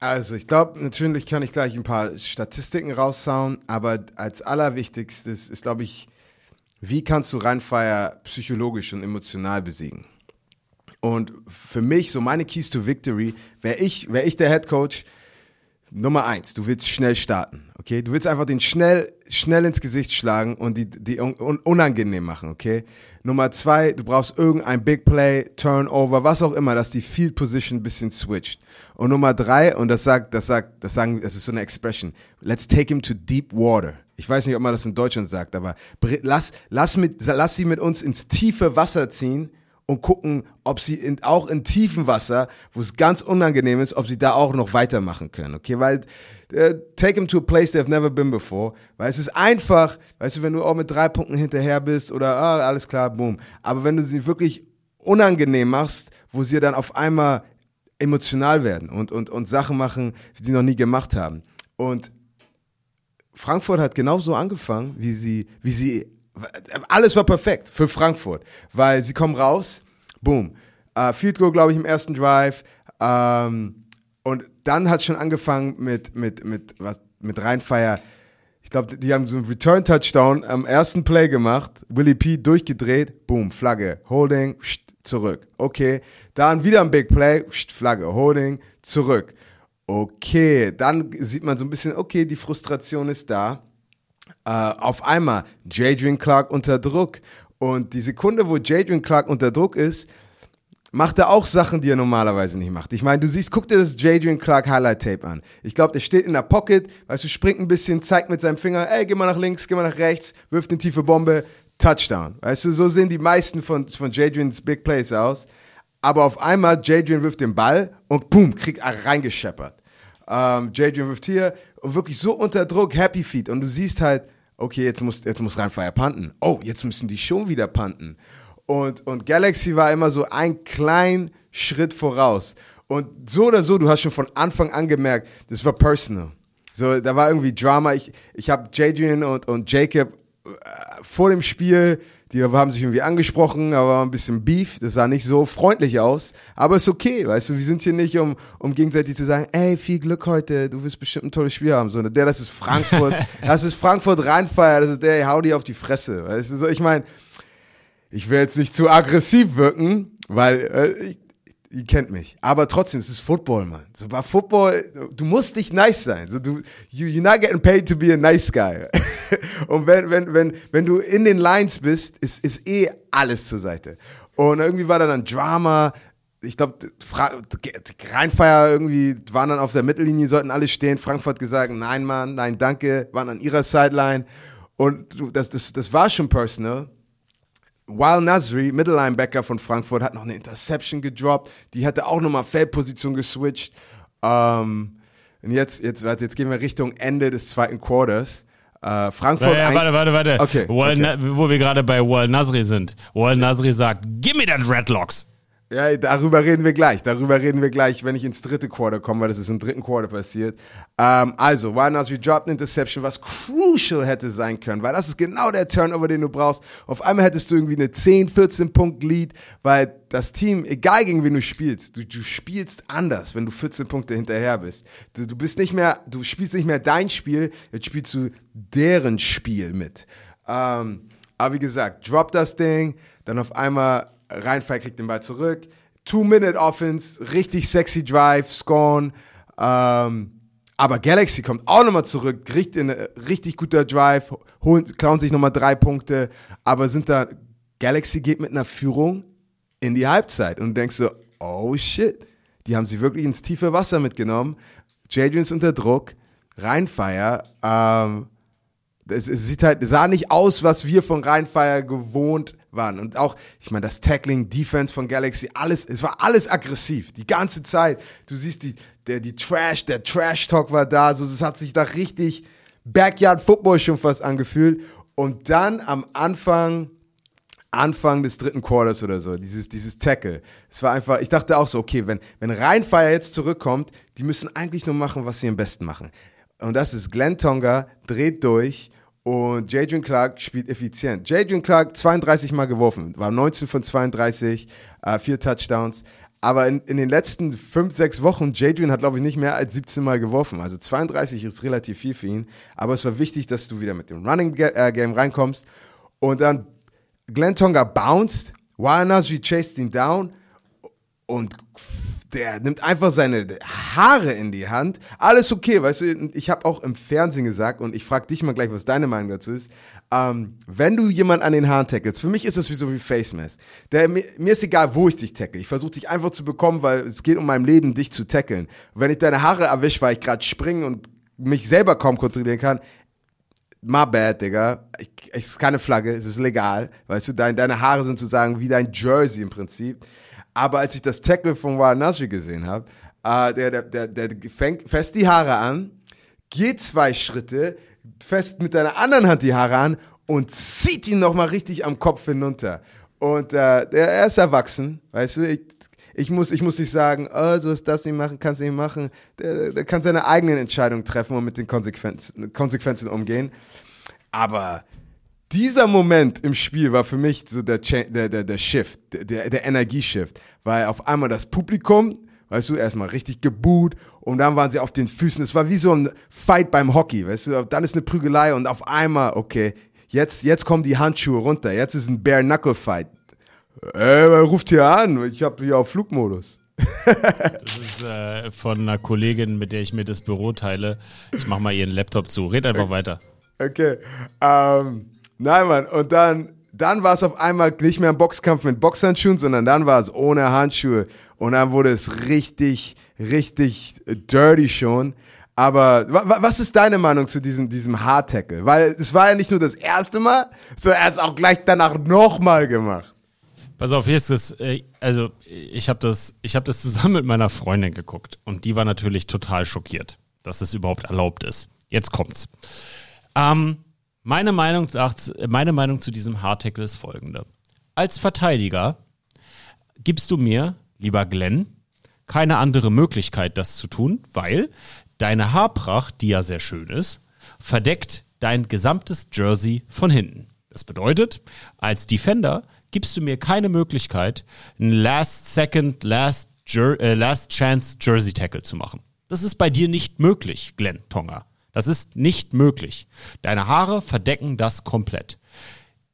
Also, ich glaube, natürlich kann ich gleich ein paar Statistiken raushauen, aber als allerwichtigstes ist, glaube ich, wie kannst du Rheinfire psychologisch und emotional besiegen? Und für mich, so meine Keys to Victory, wäre ich, wär ich der Head Coach, Nummer eins, du willst schnell starten, okay? Du willst einfach den schnell, schnell ins Gesicht schlagen und die, die un unangenehm machen, okay? Nummer zwei, du brauchst irgendein Big Play, Turnover, was auch immer, dass die Field Position ein bisschen switcht. Und Nummer drei, und das sagt, das sagt, das sagen, das ist so eine Expression, let's take him to deep water. Ich weiß nicht, ob man das in Deutschland sagt, aber lass, lass, mit, lass sie mit uns ins tiefe Wasser ziehen und gucken, ob sie in, auch in tiefem Wasser, wo es ganz unangenehm ist, ob sie da auch noch weitermachen können, okay? Weil äh, take them to a place they've never been before, weil es ist einfach, weißt du, wenn du auch mit drei Punkten hinterher bist oder ah, alles klar, boom. Aber wenn du sie wirklich unangenehm machst, wo sie dann auf einmal emotional werden und, und, und Sachen machen, die sie noch nie gemacht haben. Und Frankfurt hat genauso angefangen, wie sie, wie sie alles war perfekt für Frankfurt, weil sie kommen raus, boom, uh, Field Goal, glaube ich, im ersten Drive, ähm, und dann hat schon angefangen mit, mit, mit, was, mit Rheinfeier. Ich glaube, die haben so einen Return-Touchdown am ersten Play gemacht. Willie P durchgedreht, boom, Flagge, Holding, zurück. Okay, dann wieder ein Big Play, Flagge, Holding, zurück. Okay, dann sieht man so ein bisschen, okay, die Frustration ist da. Uh, auf einmal Jadrian Clark unter Druck. Und die Sekunde, wo Jadrian Clark unter Druck ist, macht er auch Sachen, die er normalerweise nicht macht. Ich meine, du siehst, guck dir das Jadrian Clark Highlight Tape an. Ich glaube, der steht in der Pocket, weißt du, springt ein bisschen, zeigt mit seinem Finger, ey, geh mal nach links, geh mal nach rechts, wirft eine tiefe Bombe, Touchdown. Weißt du, so sehen die meisten von, von Jadrians Big Plays aus. Aber auf einmal, Jadrian wirft den Ball und boom, kriegt er reingescheppert. Ähm, Jadrian wirft hier und wirklich so unter Druck, Happy Feet. Und du siehst halt, okay, jetzt muss, jetzt muss Rheinfire panten. Oh, jetzt müssen die schon wieder panten. Und, und Galaxy war immer so ein klein Schritt voraus. Und so oder so, du hast schon von Anfang an gemerkt, das war personal. So, da war irgendwie Drama. Ich, ich habe Jadrian und, und Jacob vor dem Spiel die haben sich irgendwie angesprochen, aber ein bisschen Beef. Das sah nicht so freundlich aus. Aber ist okay, weißt du, wir sind hier nicht, um, um gegenseitig zu sagen, ey, viel Glück heute, du wirst bestimmt ein tolles Spiel haben. Sondern der, das ist Frankfurt, [laughs] das ist Frankfurt Rheinfeier, das ist der, hau die auf die Fresse. Weißt du, ich meine, ich will jetzt nicht zu aggressiv wirken, weil äh, ich, ihr kennt mich. Aber trotzdem, es ist Football, man. So bei Football, du musst nicht nice sein. So, du, you, you're not getting paid to be a nice guy. [laughs] Und wenn, wenn, wenn, wenn du in den Lines bist, ist, ist eh alles zur Seite. Und irgendwie war da dann Drama. Ich glaube, Rheinfeier irgendwie waren dann auf der Mittellinie, sollten alle stehen. Frankfurt gesagt, nein, Mann, nein, danke, waren an ihrer Sideline. Und das, das, das war schon personal. Wild Nasri, Mittellinebacker von Frankfurt, hat noch eine Interception gedroppt. Die hatte auch nochmal Feldposition geswitcht. Ähm, und jetzt, jetzt, warte, jetzt gehen wir Richtung Ende des zweiten Quarters. Äh, Frankfurt. Ja, ja, warte, warte, warte. Okay. okay. wo wir gerade bei Wild Nasri sind. Wild Nasri sagt, give me that Redlocks. Ja, darüber reden wir gleich. Darüber reden wir gleich, wenn ich ins dritte Quarter komme, weil das ist im dritten Quarter passiert. Ähm, also, Wild Nasri dropped an Interception, was crucial hätte sein können, weil das ist genau der Turnover, den du brauchst. Auf einmal hättest du irgendwie eine 10, 14 Punkt Lead, weil das Team, egal gegen wen du spielst, du, du spielst anders, wenn du 14 Punkte hinterher bist. Du, du bist nicht mehr, du spielst nicht mehr dein Spiel, jetzt spielst du deren Spiel mit. Ähm, aber wie gesagt, drop das Ding, dann auf einmal Rheinfall kriegt den Ball zurück. Two-Minute-Offense, richtig sexy Drive, Scorn. Ähm, Aber Galaxy kommt auch nochmal zurück, richtig, in, richtig guter Drive, holen, klauen sich nochmal drei Punkte, aber sind da, Galaxy geht mit einer Führung in die Halbzeit und denkst so, oh shit, die haben sie wirklich ins tiefe Wasser mitgenommen. Jadrian ist unter Druck, Rheinfire, ähm, es, es sieht halt, sah nicht aus, was wir von Rheinfire gewohnt waren. Und auch, ich meine, das Tackling, Defense von Galaxy, alles, es war alles aggressiv, die ganze Zeit. Du siehst die, der, die Trash, der Trash-Talk war da, so, es hat sich da richtig Backyard-Football schon fast angefühlt. Und dann am Anfang, Anfang des dritten Quarters oder so, dieses, dieses Tackle. Es war einfach, ich dachte auch so, okay, wenn, wenn Rheinfire jetzt zurückkommt, die müssen eigentlich nur machen, was sie am besten machen. Und das ist Glenn Tonga, dreht durch und Jadrian Clark spielt effizient. Jadrian Clark 32 Mal geworfen, war 19 von 32, äh, vier Touchdowns. Aber in, in den letzten fünf, sechs Wochen, Jadrian hat, glaube ich, nicht mehr als 17 Mal geworfen. Also 32 ist relativ viel für ihn. Aber es war wichtig, dass du wieder mit dem Running äh, Game reinkommst. Und dann Glenn Tonga bounced, Wanasri chased ihn down und der nimmt einfach seine Haare in die Hand. Alles okay, weißt du, ich habe auch im Fernsehen gesagt und ich frage dich mal gleich, was deine Meinung dazu ist. Ähm, wenn du jemanden an den Haaren tackelst, für mich ist das wie so wie Face Mask. Der, mir, mir ist egal, wo ich dich tackle. Ich versuche dich einfach zu bekommen, weil es geht um mein Leben, dich zu tackeln. Wenn ich deine Haare erwische, weil ich gerade springe und mich selber kaum kontrollieren kann, my bad, Digga. Es ist keine Flagge, es ist legal. Weißt du, dein, deine Haare sind sozusagen wie dein Jersey im Prinzip. Aber als ich das Tackle von Wild Nasri gesehen habe, äh, der, der, der, der fängt fest die Haare an, geht zwei Schritte, fest mit deiner anderen Hand die Haare an und zieht ihn nochmal richtig am Kopf hinunter. Und äh, er ist erwachsen, weißt du, ich, ich muss, ich muss nicht sagen, oh, du hast das nicht machen, kannst nicht machen. Der, der kann seine eigenen Entscheidungen treffen und mit den Konsequenzen, Konsequenzen umgehen. Aber dieser Moment im Spiel war für mich so der, der, der, der Shift, der, der Energieshift, weil auf einmal das Publikum, weißt du, erstmal richtig geboot und dann waren sie auf den Füßen. Es war wie so ein Fight beim Hockey, weißt du, dann ist eine Prügelei und auf einmal, okay, jetzt, jetzt kommen die Handschuhe runter, jetzt ist ein Bare-Knuckle-Fight. Ey, wer ruft hier an? Ich habe hier auf Flugmodus. das ist äh, von einer Kollegin, mit der ich mir das Büro teile. Ich mach mal ihren Laptop zu. Red einfach weiter. Okay. Ähm, Nein, Mann. Und dann, dann war es auf einmal nicht mehr ein Boxkampf mit Boxhandschuhen, sondern dann war es ohne Handschuhe. Und dann wurde es richtig, richtig dirty schon. Aber was ist deine Meinung zu diesem, diesem Hard-Tackle? Weil es war ja nicht nur das erste Mal, sondern er hat es auch gleich danach nochmal gemacht. Pass auf, hier ist es, äh, also ich habe das, hab das zusammen mit meiner Freundin geguckt und die war natürlich total schockiert, dass es überhaupt erlaubt ist. Jetzt kommt's. Ähm, meine Meinung, meine Meinung zu diesem Hardtackle ist folgende. Als Verteidiger gibst du mir, lieber Glenn, keine andere Möglichkeit, das zu tun, weil deine Haarpracht, die ja sehr schön ist, verdeckt dein gesamtes Jersey von hinten. Das bedeutet, als Defender gibst du mir keine Möglichkeit, einen Last Second, Last, Jer äh, Last Chance Jersey Tackle zu machen. Das ist bei dir nicht möglich, Glenn Tonga. Das ist nicht möglich. Deine Haare verdecken das komplett.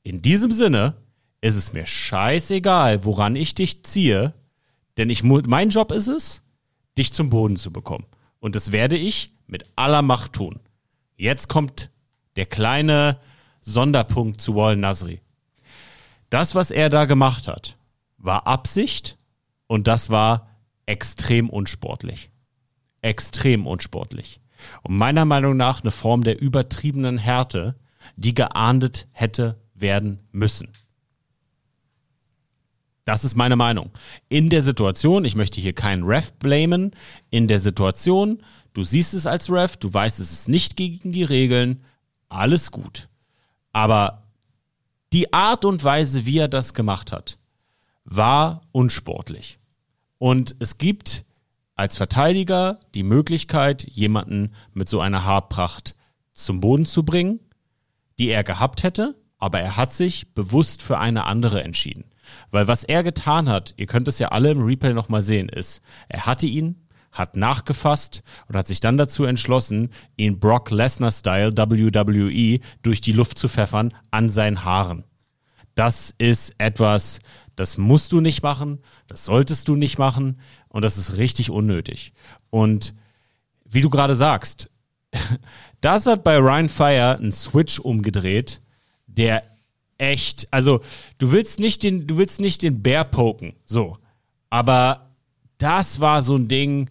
In diesem Sinne ist es mir scheißegal, woran ich dich ziehe, denn ich, mein Job ist es, dich zum Boden zu bekommen. Und das werde ich mit aller Macht tun. Jetzt kommt der kleine Sonderpunkt zu Wal Nasri. Das, was er da gemacht hat, war Absicht und das war extrem unsportlich. Extrem unsportlich. Und meiner Meinung nach eine Form der übertriebenen Härte, die geahndet hätte werden müssen. Das ist meine Meinung. In der Situation, ich möchte hier keinen Ref blamen, in der Situation, du siehst es als Ref, du weißt, es ist nicht gegen die Regeln, alles gut. Aber die Art und Weise, wie er das gemacht hat, war unsportlich. Und es gibt als Verteidiger die Möglichkeit, jemanden mit so einer Haarpracht zum Boden zu bringen, die er gehabt hätte, aber er hat sich bewusst für eine andere entschieden. Weil was er getan hat, ihr könnt es ja alle im Replay nochmal sehen, ist, er hatte ihn, hat nachgefasst und hat sich dann dazu entschlossen, ihn Brock Lesnar-Style WWE durch die Luft zu pfeffern an seinen Haaren. Das ist etwas, das musst du nicht machen, das solltest du nicht machen und das ist richtig unnötig. Und wie du gerade sagst, [laughs] das hat bei Ryan Fire einen Switch umgedreht, der echt, also du willst nicht den, du willst nicht den Bär poken, so. Aber das war so ein Ding,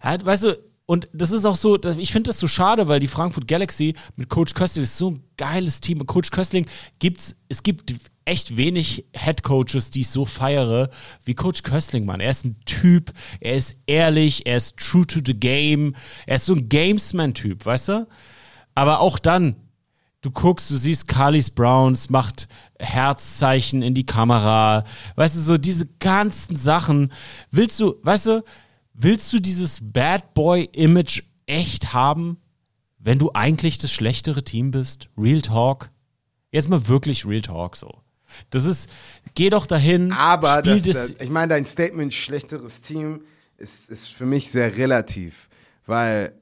halt, weißt du, und das ist auch so, ich finde das so schade, weil die Frankfurt Galaxy mit Coach Köstling ist so ein geiles Team. Coach Köstling gibt's, es gibt echt wenig Head Coaches, die ich so feiere wie Coach Köstling, Mann. Er ist ein Typ, er ist ehrlich, er ist true to the game, er ist so ein Gamesman-Typ, weißt du? Aber auch dann, du guckst, du siehst Carlis Browns, macht Herzzeichen in die Kamera. Weißt du, so diese ganzen Sachen. Willst du, weißt du, willst du dieses Bad Boy-Image echt haben, wenn du eigentlich das schlechtere Team bist? Real Talk? Jetzt mal wirklich Real Talk so. Das ist, geh doch dahin. Aber das, das, ich meine, dein Statement schlechteres Team ist, ist für mich sehr relativ. Weil,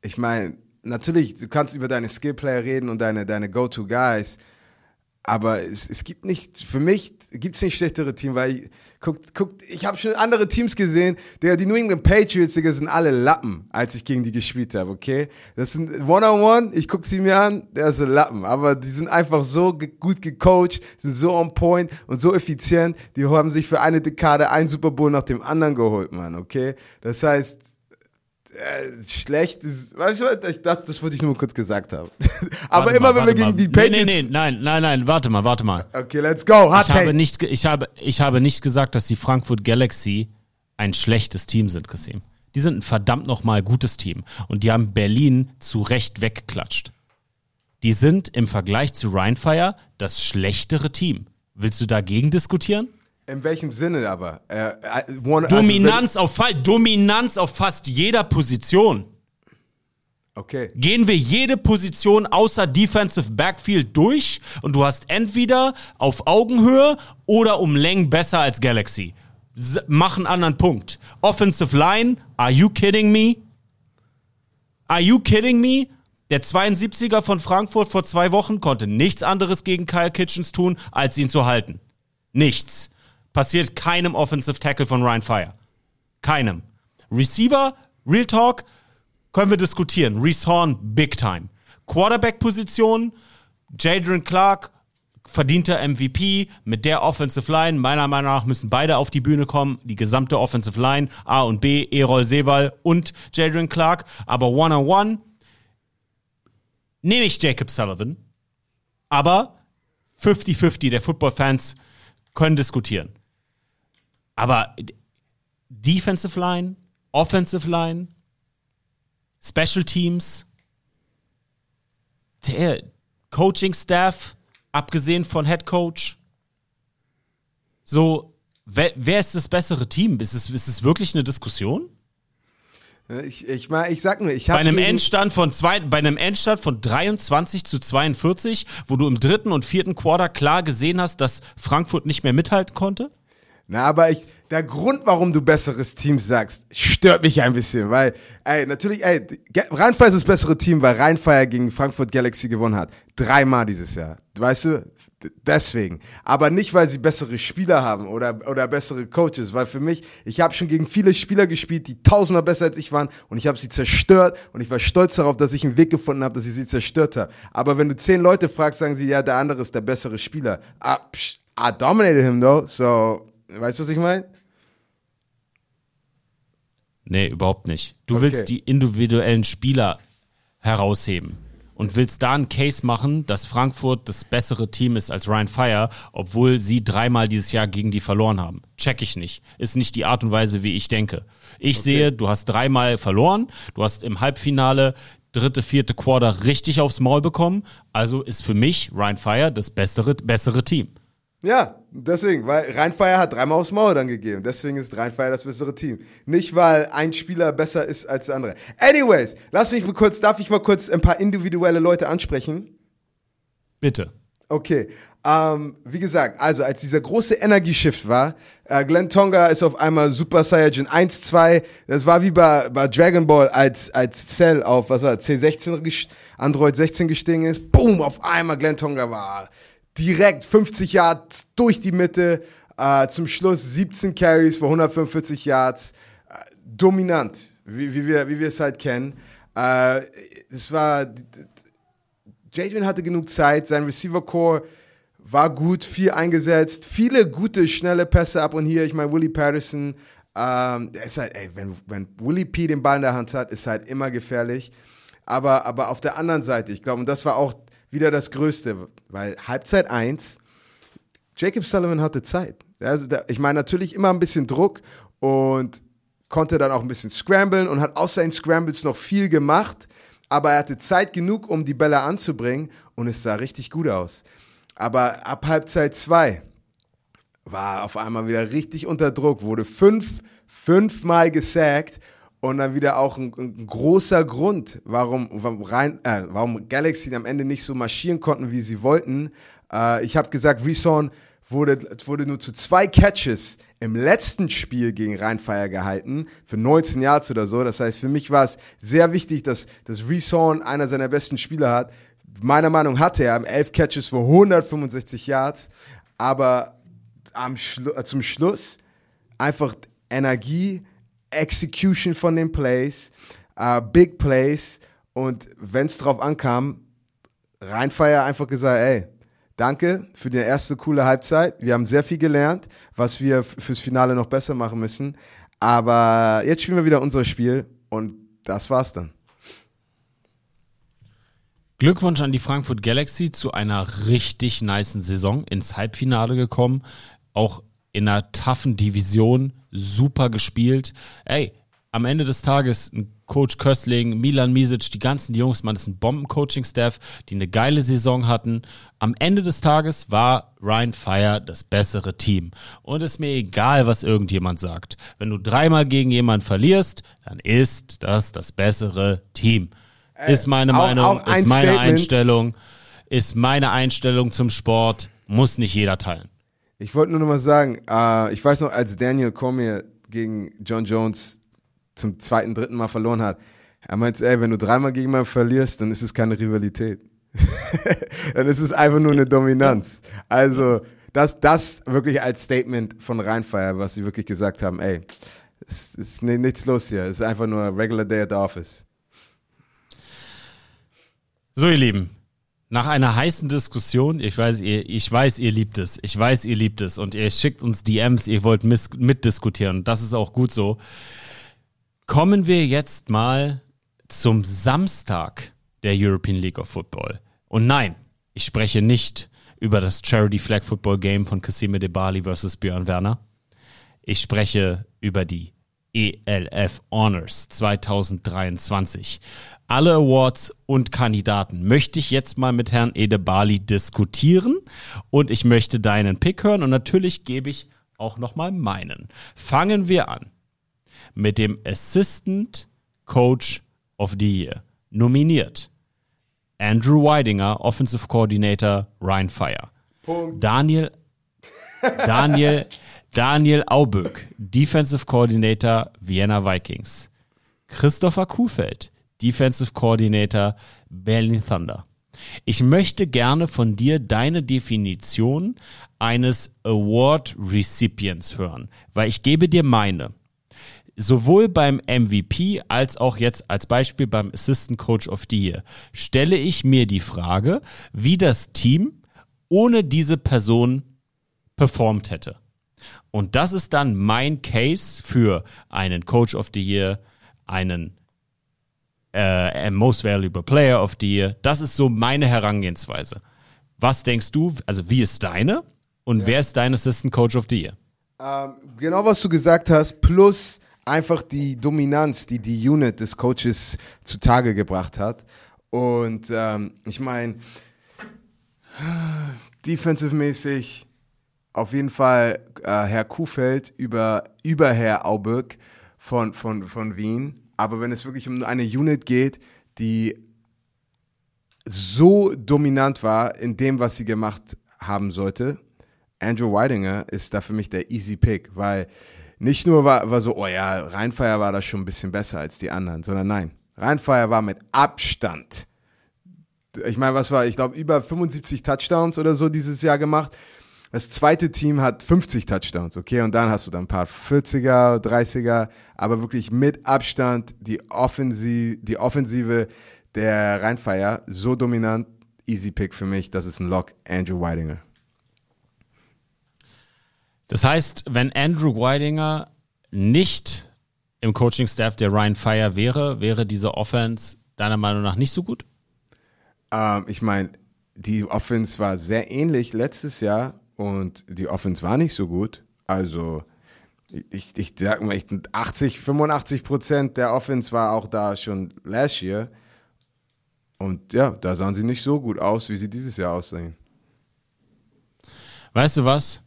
ich meine, natürlich, du kannst über deine Skillplayer reden und deine, deine Go-To-Guys, aber es, es gibt nicht, für mich gibt es nicht schlechtere Team, weil ich, guck, guck, ich habe schon andere Teams gesehen, der, die New England Patriots, Digga, sind alle Lappen, als ich gegen die gespielt habe, okay? Das sind One-on-One, ich guck sie mir an, der ist ein Lappen, aber die sind einfach so ge gut gecoacht, sind so on point und so effizient, die haben sich für eine Dekade ein Super Bowl nach dem anderen geholt, Mann, okay? Das heißt, äh, schlecht ist, weißt du, was, ich, das, das wollte ich nur mal kurz gesagt haben. [laughs] aber Warte immer mal, wenn wir gegen mal. die Nee, Patriots... nee, nee, nein, nein, nein, warte mal, warte mal. Okay, let's go, Hot Ich habe, nicht, ich, habe, ich habe nicht gesagt, dass die Frankfurt Galaxy ein schlechtes Team sind, Kasim. Die sind ein verdammt nochmal gutes Team. Und die haben Berlin zu Recht weggeklatscht. Die sind im Vergleich zu Rheinfire das schlechtere Team. Willst du dagegen diskutieren? In welchem Sinne aber? Äh, äh, one, Dominanz auf, fa- Dominanz auf fast jeder Position. Also, okay. Gehen wir jede Position außer Defensive Backfield durch und du hast entweder auf Augenhöhe oder um Längen besser als Galaxy. S mach einen anderen Punkt. Offensive Line, are you kidding me? Are you kidding me? Der 72er von Frankfurt vor zwei Wochen konnte nichts anderes gegen Kyle Kitchens tun, als ihn zu halten. Nichts. Passiert keinem Offensive Tackle von Ryan Fire. Keinem. Receiver, Real Talk, können wir diskutieren. Reese Horn, big time. Quarterback-Position, Jadron Clark, verdienter MVP mit der Offensive Line. Meiner Meinung nach müssen beide auf die Bühne kommen. Die gesamte Offensive Line, A und B, Erol Sewal und Jadron Clark. Aber one-on-one nehme ich Jacob Sullivan. Aber 50-50 der Football-Fans können diskutieren. Aber Defensive Line, Offensive Line, Special Teams, der Coaching Staff, abgesehen von Head Coach. So, wer, wer ist das bessere Team? Ist es, ist es wirklich eine Diskussion? Ich, ich, mal, ich sag nur, ich Bei habe einem Endstand von zwei, bei einem Endstand von 23 zu 42, wo du im dritten und vierten Quarter klar gesehen hast, dass Frankfurt nicht mehr mithalten konnte? Na, aber ich, der Grund, warum du besseres Team sagst, stört mich ein bisschen, weil, ey, natürlich, ey, Rheinfire ist das bessere Team, weil Rheinfire gegen Frankfurt Galaxy gewonnen hat. Dreimal dieses Jahr. Weißt du? Deswegen. Aber nicht, weil sie bessere Spieler haben oder, oder bessere Coaches, weil für mich, ich habe schon gegen viele Spieler gespielt, die tausendmal besser als ich waren und ich habe sie zerstört und ich war stolz darauf, dass ich einen Weg gefunden habe, dass ich sie zerstört habe. Aber wenn du zehn Leute fragst, sagen sie, ja, der andere ist der bessere Spieler. Ah, psch, I dominated him though, so, weißt du, was ich meine? Nee, überhaupt nicht. Du Okay. willst die individuellen Spieler herausheben und willst da einen Case machen, dass Frankfurt das bessere Team ist als Ryan Fire, obwohl sie dreimal dieses Jahr gegen die verloren haben. Check ich nicht. Ist nicht die Art und Weise, wie ich denke. Ich sehe, du hast dreimal verloren, du hast im Halbfinale dritte, vierte Quarter richtig aufs Maul bekommen, also ist für mich Ryan Fire das bessere, bessere Team. Ja, deswegen, weil Rheinfire hat dreimal aufs Maul dann gegeben. Deswegen ist Rheinfire das bessere Team. Nicht, weil ein Spieler besser ist als der andere. Anyways, lass mich mal kurz, darf ich mal kurz ein paar individuelle Leute ansprechen? Bitte. Okay. Ähm, wie gesagt, also als dieser große Energy-Shift war, äh, Glenn Tonga ist auf einmal Super Saiyajin 1, 2. Das war wie bei, bei Dragon Ball, als, als Cell auf, was war das, C16, gest- Android 16 gestiegen ist. Boom, auf einmal Glenn Tonga war direkt 50 Yards durch die Mitte. Äh, zum Schluss 17 Carries für 145 Yards. Äh, dominant. wie, wie, wir, wie wir es halt kennen. Äh, es war, Jadwin hatte genug Zeit, sein Receiver-Core war gut, viel eingesetzt, viele gute, schnelle Pässe ab und hier. Ich meine, Willie Patterson, ähm, ist halt, ey, wenn, wenn Willie P den Ball in der Hand hat, ist halt immer gefährlich. Aber, aber auf der anderen Seite, ich glaube, und das war auch wieder das Größte, weil Halbzeit 1, Jacob Sullivan hatte Zeit. Also der, ich meine, natürlich immer ein bisschen Druck und konnte dann auch ein bisschen scramblen und hat aus seinen Scrambles noch viel gemacht, aber er hatte Zeit genug, um die Bälle anzubringen und es sah richtig gut aus. Aber ab Halbzeit 2 war auf einmal wieder richtig unter Druck, wurde fünf, fünfmal gesackt und dann wieder auch ein, ein großer Grund, warum, warum, rein, äh, warum Galaxy am Ende nicht so marschieren konnten, wie sie wollten. Äh, ich habe gesagt, Reson wurde, wurde nur zu zwei Catches im letzten Spiel gegen Rheinfire gehalten, für 19 Yards oder so. Das heißt, für mich war es sehr wichtig, dass, dass Reson einer seiner besten Spieler hat. Meiner Meinung hatte er elf Catches für 165 Yards, aber am Schlu zum Schluss einfach Energie, Execution von den Plays, uh, Big Plays und wenn es drauf ankam, Rheinfire einfach gesagt, ey, danke für die erste coole Halbzeit. Wir haben sehr viel gelernt, was wir fürs Finale noch besser machen müssen. Aber jetzt spielen wir wieder unser Spiel und das war's dann. Glückwunsch an die Frankfurt Galaxy zu einer richtig niceen Saison ins Halbfinale gekommen. Auch in einer toughen Division super gespielt. Ey, am Ende des Tages Coach Köstling, Milan Misic, die ganzen Jungs, man ist ein Bomben-Coaching-Staff, die eine geile Saison hatten. Am Ende des Tages war Ryan Fire das bessere Team. Und es ist mir egal, was irgendjemand sagt. Wenn du dreimal gegen jemanden verlierst, dann ist das das bessere Team. Ist meine auch- Meinung, auch ist meine Statement. Einstellung, ist meine Einstellung zum Sport, muss nicht jeder teilen. Ich wollte nur noch mal sagen, äh, ich weiß noch, als Daniel Cormier gegen John Jones zum zweiten, dritten Mal verloren hat, er meinte, ey, wenn du dreimal gegen jemanden verlierst, dann ist es keine Rivalität. [laughs] dann ist es einfach nur eine Dominanz. Also, das, das wirklich als Statement von Rheinfire, was sie wirklich gesagt haben, ey, es ist ni- nichts los hier, es ist einfach nur a regular day at the office. So, ihr Lieben, nach einer heißen Diskussion, ich weiß, ihr, ich weiß, ihr liebt es, ich weiß, ihr liebt es und ihr schickt uns DMs, ihr wollt mis- mitdiskutieren das ist auch gut so. Kommen wir jetzt mal zum Samstag der European League of Football. Und nein, ich spreche nicht über das Charity Flag Football Game von Cassime de Bali versus Björn Werner. Ich spreche über die ELF Honors 2023. Alle Awards und Kandidaten möchte ich jetzt mal mit Herrn Edebali diskutieren und ich möchte deinen Pick hören und natürlich gebe ich auch noch mal meinen. Fangen wir an mit dem Assistant Coach of the Year. Nominiert Andrew Weidinger, Offensive Coordinator, Ryan Fire. Daniel, Daniel, [laughs] Daniel Auböck, Defensive Coordinator, Vienna Vikings. Christopher Kuhfeld, Defensive Coordinator, Berlin Thunder. Ich möchte gerne von dir deine Definition eines Award Recipients hören, weil ich gebe dir meine sowohl beim MVP als auch jetzt als Beispiel beim Assistant Coach of the Year stelle ich mir die Frage, wie das Team ohne diese Person performt hätte. Und das ist dann mein Case für einen Coach of the Year, einen äh, Most Valuable Player of the Year. Das ist so meine Herangehensweise. Was denkst du, also wie ist deine und wer ist dein Assistant Coach of the Year? Ähm, genau, was du gesagt hast, plus einfach die Dominanz, die die Unit des Coaches zutage gebracht hat. Und ähm, ich meine, [sighs] defensive-mäßig auf jeden Fall äh, Herr Kuhfeld über, über Herr Auböck von, von, von Wien. Aber wenn es wirklich um eine Unit geht, die so dominant war in dem, was sie gemacht haben sollte, Andrew Weidinger ist da für mich der easy pick, weil nicht nur war, war so, oh ja, Rheinfire war da schon ein bisschen besser als die anderen, sondern nein, Rheinfire war mit Abstand. Ich meine, was war, ich glaube, über 75 Touchdowns oder so dieses Jahr gemacht. Das zweite Team hat 50 Touchdowns, okay, und dann hast du dann ein paar 40er, 30er, aber wirklich mit Abstand die, Offensiv, die Offensive der Rheinfeier so dominant, easy pick für mich, das ist ein Lock, Andrew Weidinger. Das heißt, wenn Andrew Weidinger nicht im Coaching-Staff der Ryan Fire wäre, wäre diese Offense deiner Meinung nach nicht so gut? Ähm, ich meine, die Offense war sehr ähnlich letztes Jahr und die Offense war nicht so gut. Also ich, ich sag mal, 80, 85 Prozent der Offense war auch da schon last year. Und ja, da sahen sie nicht so gut aus, wie sie dieses Jahr aussehen. Weißt du was?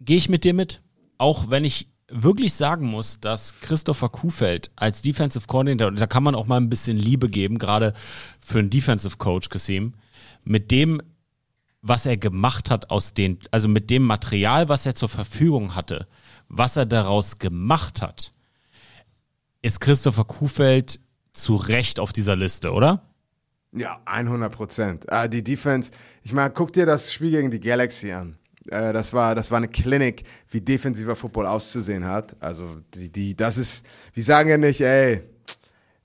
Gehe ich mit dir mit? Auch wenn ich wirklich sagen muss, dass Christopher Kuhfeld als Defensive Coordinator, da kann man auch mal ein bisschen Liebe geben, gerade für einen Defensive Coach, Kasim, mit dem, was er gemacht hat aus den, also mit dem Material, was er zur Verfügung hatte, was er daraus gemacht hat, ist Christopher Kuhfeld zu Recht auf dieser Liste, oder? Ja, 100 Prozent. Ah, die Defense, ich meine, guck dir das Spiel gegen die Galaxy an. Äh, das, war, das war eine Klinik, wie defensiver Football auszusehen hat. Also, die, die, das ist, wir sagen ja nicht, ey,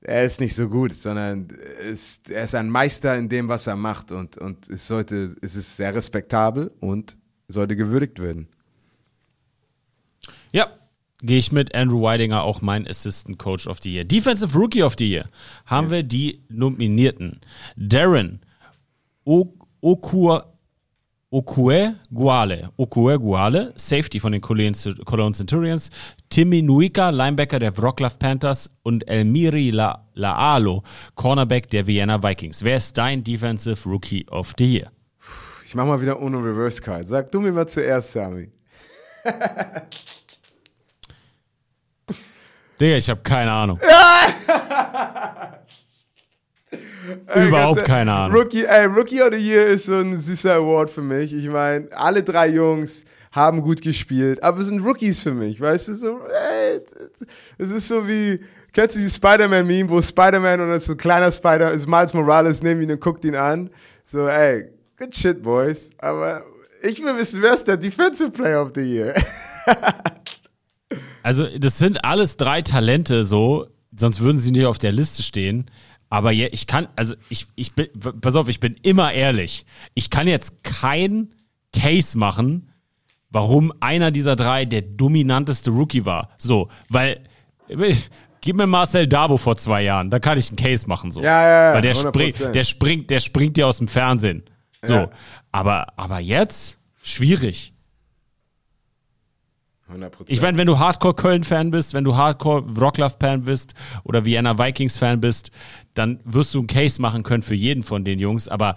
er ist nicht so gut, sondern ist, er ist ein Meister in dem, was er macht. Und, und es, sollte, es ist sehr respektabel und sollte gewürdigt werden. Ja, gehe ich mit Andrew Weidinger, auch mein Assistant Coach of the Year. Defensive Rookie of the Year haben ja. wir die Nominierten. Darren Okur. Okue Guale, Okue Guale, Safety von den Cologne Centurions, Timmy Nuika, Linebacker der Wroclaw Panthers und Elmiri La Laalo, Cornerback der Vienna Vikings. Wer ist dein Defensive Rookie of the Year? Ich mach mal wieder ohne Reverse Card. Sag du mir mal zuerst, Sami. [laughs] Digga, ich habe keine Ahnung. [laughs] Überhaupt keine Ahnung. Rookie, ey, Rookie of the Year ist so ein süßer Award für mich. Ich meine, alle drei Jungs haben gut gespielt, aber es sind Rookies für mich, weißt du? So, ey, es ist so wie, kennst du die Spider-Man-Meme, wo Spider-Man und so ein kleiner Spider ist Miles Morales neben ihn und guckt ihn an? So, ey, good shit, boys. Aber ich will wissen, wer ist der Defensive Player of the Year? [laughs] also, das sind alles drei Talente so, sonst würden sie nicht auf der Liste stehen. Aber ja, ich kann, also ich, ich bin, pass auf, ich bin immer ehrlich. Ich kann jetzt kein Case machen, warum einer dieser drei der dominanteste Rookie war. So, weil, gib mir Marcel Dabo vor zwei Jahren, da kann ich einen Case machen, so. Ja, ja, ja. Weil der springt, der springt, der springt dir aus dem Fernsehen. So. Ja. Aber, aber jetzt, schwierig. 100%. Ich meine, wenn du Hardcore Köln-Fan bist, wenn du Hardcore Wroclaw-Fan bist oder Vienna Vikings-Fan bist, dann wirst du einen Case machen können für jeden von den Jungs. Aber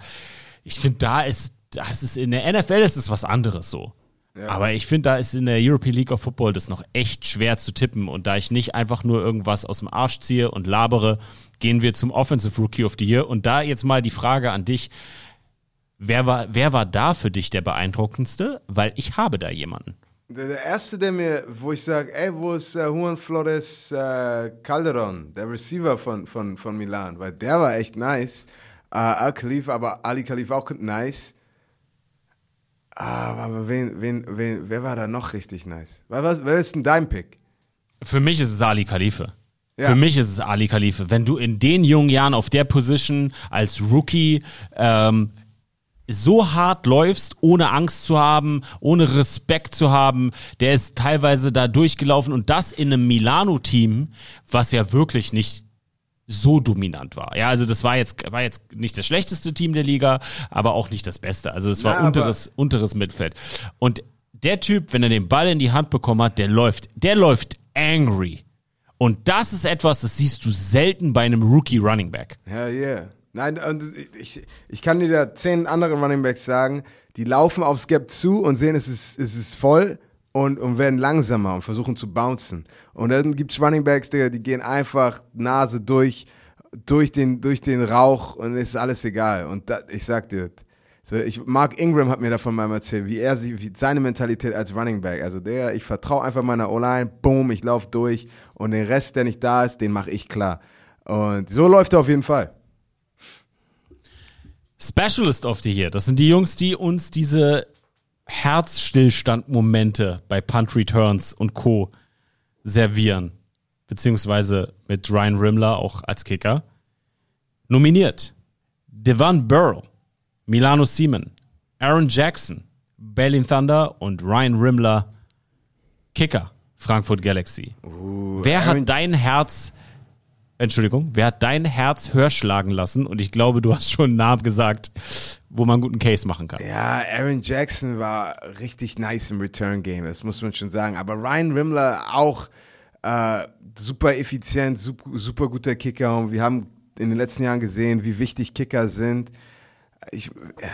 ich finde, da ist, das ist in der NFL ist es was anderes so. Ja. Aber ich finde, da ist in der European League of Football das noch echt schwer zu tippen. Und da ich nicht einfach nur irgendwas aus dem Arsch ziehe und labere, gehen wir zum Offensive Rookie of the Year. Und da jetzt mal die Frage an dich. Wer war, wer war da für dich der beeindruckendste? Weil ich habe da jemanden. Der, der, erste, der mir, wo ich sage, ey, wo ist äh, Juan Flores äh, Calderon, der Receiver von, von, von Milan, weil der war echt nice. Äh, Al Khalif, aber Ali Khalif auch nice. Aber wen, wen, wen, wer war da noch richtig nice? Wer, was, wer ist denn dein Pick? Für mich ist es Ali Khalife. Ja. Für mich ist es Ali Khalife. Wenn du in den jungen Jahren auf der Position als Rookie ähm, so hart läufst, ohne Angst zu haben, ohne Respekt zu haben. Der ist teilweise da durchgelaufen und das in einem Milano-Team, was ja wirklich nicht so dominant war. Ja, also das war jetzt, war jetzt nicht das schlechteste Team der Liga, aber auch nicht das Beste. Also es war ja, unteres, unteres Mittelfeld. Und der Typ, wenn er den Ball in die Hand bekommen hat, der läuft, der läuft angry. Und das ist etwas, das siehst du selten bei einem Rookie Running Back. Ja, yeah. Nein, ich, ich kann dir da zehn andere Runningbacks sagen, die laufen aufs Gap zu und sehen, es ist, es ist voll und, und werden langsamer und versuchen zu bouncen. Und dann gibt es Runningbacks, Digga, die gehen einfach Nase durch, durch den, durch den Rauch und ist alles egal. Und da, ich sag dir, so, ich, Mark Ingram hat mir davon mal erzählt, wie er sie, wie seine Mentalität als Running Back. Also der, ich vertraue einfach meiner O-Line, boom, ich laufe durch und den Rest, der nicht da ist, den mache ich klar. Und so läuft er auf jeden Fall. Specialist of the Year. Das sind die Jungs, die uns diese Herzstillstand-Momente bei Punt Returns und Co. servieren, beziehungsweise mit Ryan Rimler auch als Kicker, nominiert Devan Burrow, Milano Seaman, Aaron Jackson, Berlin Thunder und Ryan Rimler, Kicker, Frankfurt Galaxy. wer Aaron- hat dein Herz, Entschuldigung, wer hat dein Herz höher schlagen lassen? Und ich glaube, du hast schon einen Namen gesagt, wo man einen guten Case machen kann. Ja, Aaron Jackson war richtig nice im Return Game, das muss man schon sagen. Aber Ryan Rimler auch äh, super effizient, super, super guter Kicker. Und wir haben in den letzten Jahren gesehen, wie wichtig Kicker sind. Ich, äh,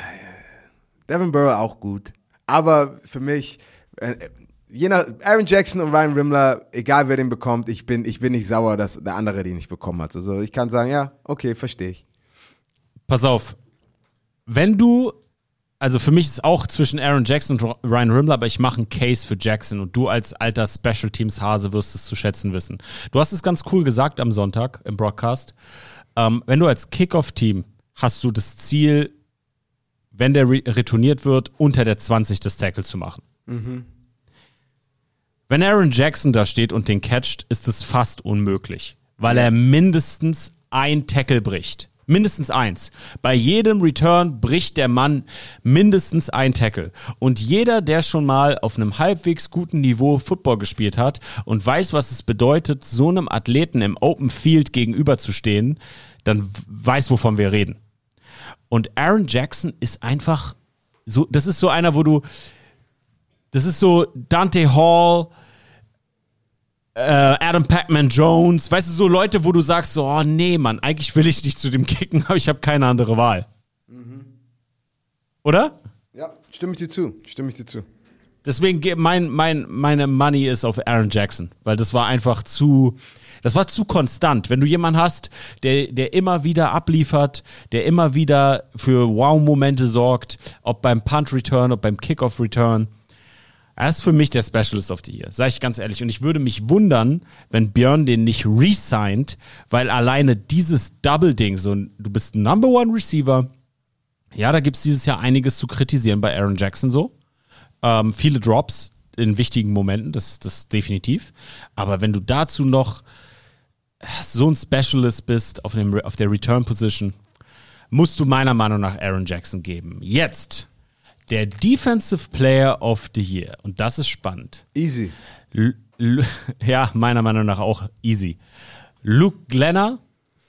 Devin Burrow auch gut. Aber für mich, äh, je nach Aaron Jackson und Ryan Rimler, egal wer den bekommt, ich bin, ich bin nicht sauer, dass der andere den nicht bekommen hat. Also ich kann sagen, ja, okay, verstehe ich. Pass auf, wenn du, also für mich ist auch zwischen Aaron Jackson und Ryan Rimler, aber ich mache einen Case für Jackson und du als alter Special Teams Hase wirst es zu schätzen wissen. Du hast es ganz cool gesagt am Sonntag im Broadcast. Ähm, wenn du als Kickoff-Team hast du das Ziel, wenn der re retourniert wird, unter der 20 des Tackles zu machen. Wenn Aaron Jackson da steht und den catcht, ist es fast unmöglich, weil er mindestens ein Tackle bricht. Mindestens eins. Bei jedem Return bricht der Mann mindestens ein Tackle. Und jeder, der schon mal auf einem halbwegs guten Niveau Football gespielt hat und weiß, was es bedeutet, so einem Athleten im Open Field gegenüberzustehen, dann weiß, wovon wir reden. Und Aaron Jackson ist einfach so, das ist so einer, wo du, das ist so Dante Hall, äh, Adam Pac-Man Jones, weißt du, so Leute, wo du sagst, so, oh nee, Mann, eigentlich will ich nicht zu dem kicken, [laughs] aber ich habe keine andere Wahl. Oder? Ja, stimme ich dir zu, stimme ich dir zu. Deswegen ge- mein, mein, meine Money ist auf Aaron Jackson, weil das war einfach zu, das war zu konstant. Wenn du jemanden hast, der, der immer wieder abliefert, der immer wieder für Wow-Momente sorgt, ob beim Punt-Return, ob beim Kickoff-Return, er ist für mich der Specialist of the Year, sag ich ganz ehrlich. Und ich würde mich wundern, wenn Björn den nicht resigned, weil alleine dieses Double-Ding, so du bist Number One Receiver, ja, da gibt's dieses Jahr einiges zu kritisieren bei Aaron Jackson so. Ähm, viele Drops in wichtigen Momenten, das, das definitiv. Aber wenn du dazu noch so ein Specialist bist auf, dem, auf der Return Position, musst du meiner Meinung nach Aaron Jackson geben. Jetzt der Defensive Player of the Year. Und das ist spannend. Easy. L L ja, meiner Meinung nach auch easy. Luke Glenner,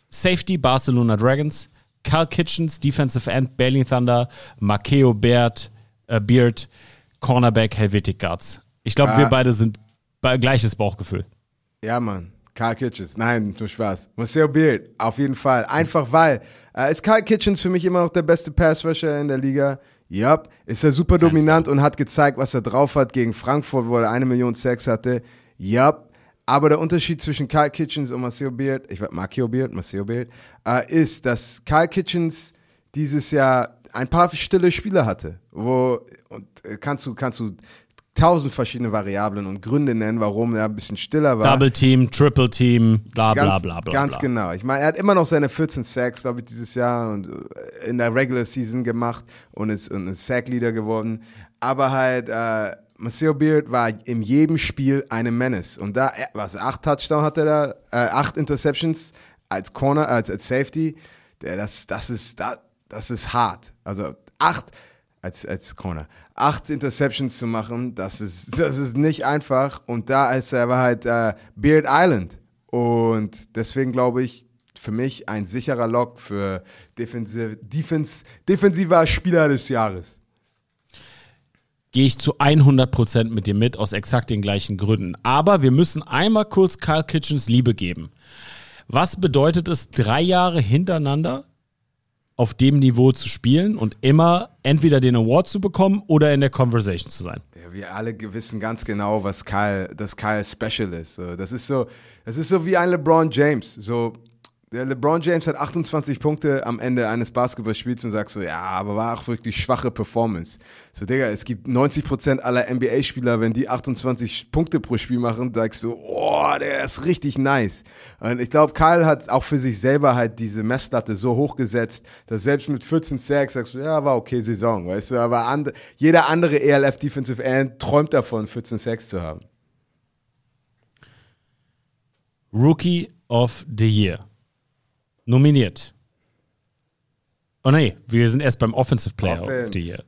Safety, Barcelona Dragons. Carl Kitchens, Defensive End, Berlin Thunder. Makeo Beard, äh, Beard, Cornerback, Helvetic Guards. Ich glaube, Ah. wir beide sind bei gleiches Bauchgefühl. Ja, Mann. Karl Kitchens. Nein, nur Spaß. Marcel Beard, auf jeden Fall. Einfach weil. Äh, ist Karl Kitchens für mich immer noch der beste Passrusher in der Liga? Yup. Ist er super dominant und hat gezeigt, was er drauf hat gegen Frankfurt, wo er eine Million Sex hatte? Yup. Aber der Unterschied zwischen Karl Kitchens und Marcel Beard, ich weiß, Marcio Beard, Marcel Beard, äh, ist, dass Karl Kitchens dieses Jahr ein paar stille Spiele hatte, wo und äh, kannst du kannst du tausend verschiedene Variablen und Gründe nennen, warum er ein bisschen stiller war. Double Team, Triple Team, bla bla Ganz, bla bla. ganz bla. genau. Ich meine, er hat immer noch seine 14 Sacks, glaube ich, dieses Jahr und äh, in der Regular Season gemacht und ist, und ist Sack-Leader geworden. Aber halt, äh, Marcel Beard war in jedem Spiel eine Menace. Und da, was, acht Touchdowns hat er da, äh, acht Interceptions als Corner, als, als Safety. Der, das, das ist, das, das ist hart. Also acht als, als Corner. Acht Interceptions zu machen, das ist, das ist nicht einfach. Und da ist er war halt äh, Beard Island. Und deswegen glaube ich, für mich ein sicherer Lock für defensiv, defens, defensiver Spieler des Jahres. gehe ich zu 100% mit dir mit, aus exakt den gleichen Gründen. Aber wir müssen einmal kurz Carl Kitchens Liebe geben. Was bedeutet es, drei Jahre hintereinander auf dem Niveau zu spielen und immer entweder den Award zu bekommen oder in der Conversation zu sein? Ja, wir alle wissen ganz genau, was Kyle, dass Kyle special ist. Das ist so, das ist so wie ein LeBron James. So, Der LeBron James hat 28 Punkte am Ende eines Basketballspiels und sagst so, ja, aber war auch wirklich schwache Performance. So, Digga, es gibt 90% aller NBA-Spieler, wenn die 28 Punkte pro Spiel machen, sagst du, oh, der ist richtig nice. Und ich glaube, Kyle hat auch für sich selber halt diese Messlatte so hochgesetzt, dass selbst mit 14 Sacks sagst du, ja, war okay Saison, weißt du, aber and jeder andere ELF Defensive End träumt davon, 14 Sacks zu haben. Rookie of the Year. Nominiert. Oh nee, wir sind erst beim Offensive Player Offense. of the Year.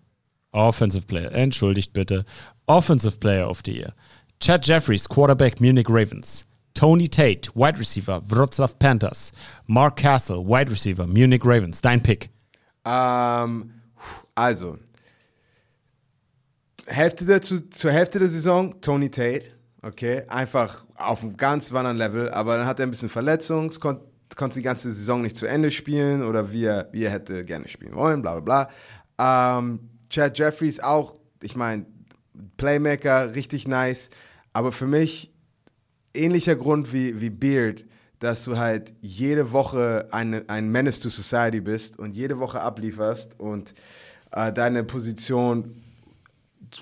Offensive Player, entschuldigt bitte. Offensive Player of the Year. Chad Jeffries, Quarterback Munich Ravens. Tony Tate, Wide Receiver, Wroclaw Panthers. Mark Castle, Wide Receiver, Munich Ravens. Dein Pick. Ähm, also, Hälfte der, zu, zur Hälfte der Saison Tony Tate, okay, einfach auf einem ganz anderen Level, aber dann hat er ein bisschen Verletzung, konnte die ganze Saison nicht zu Ende spielen oder wie er, wie er hätte gerne spielen wollen, bla bla bla. Ähm, Chad Jeffries auch, ich meine, Playmaker, richtig nice, aber für mich ähnlicher Grund wie, wie Beard, dass du halt jede Woche eine, ein Menace to Society bist und jede Woche ablieferst und äh, deine Position,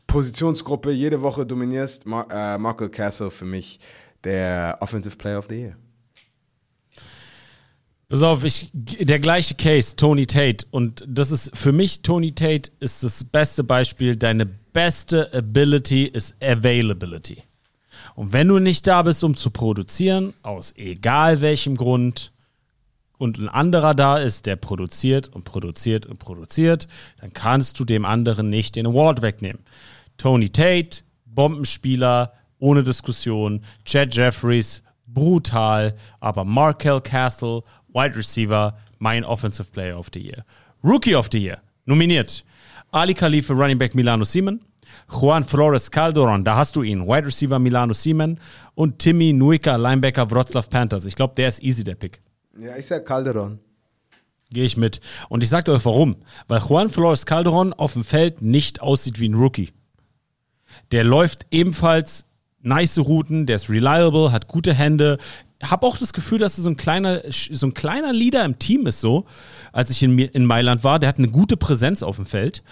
Positionsgruppe jede Woche dominierst. Mar äh, Marco Castle für mich der Offensive Player of the Year. Pass auf, ich, der gleiche Case, Tony Tate. Und das ist für mich, Tony Tate ist das beste Beispiel. Deine beste Ability ist Availability. Und wenn du nicht da bist, um zu produzieren, aus egal welchem Grund, und ein anderer da ist, der produziert und produziert und produziert, dann kannst du dem anderen nicht den Award wegnehmen. Tony Tate, Bombenspieler, ohne Diskussion. Chad Jeffries, brutal. Aber Markel Castle, Wide Receiver, mein Offensive Player of the Year. Rookie of the Year, nominiert. Ali Khalifa, Running Back Milano Siemen. Juan Flores Calderon, da hast du ihn. Wide Receiver Milano Siemen. Und Timmy Nuika, Linebacker Wroclaw Panthers. Ich glaube, der ist easy, der Pick. Ja, ich sag Calderon. Gehe ich mit. Und ich sag dir euch warum. Weil Juan Flores Calderon auf dem Feld nicht aussieht wie ein Rookie. Der läuft ebenfalls nice Routen, der ist reliable, hat gute Hände. Hab auch das Gefühl, dass so ein kleiner, so ein kleiner Leader im Team ist, so, als ich in, in Mailand war. Der hat eine gute Präsenz auf dem Feld.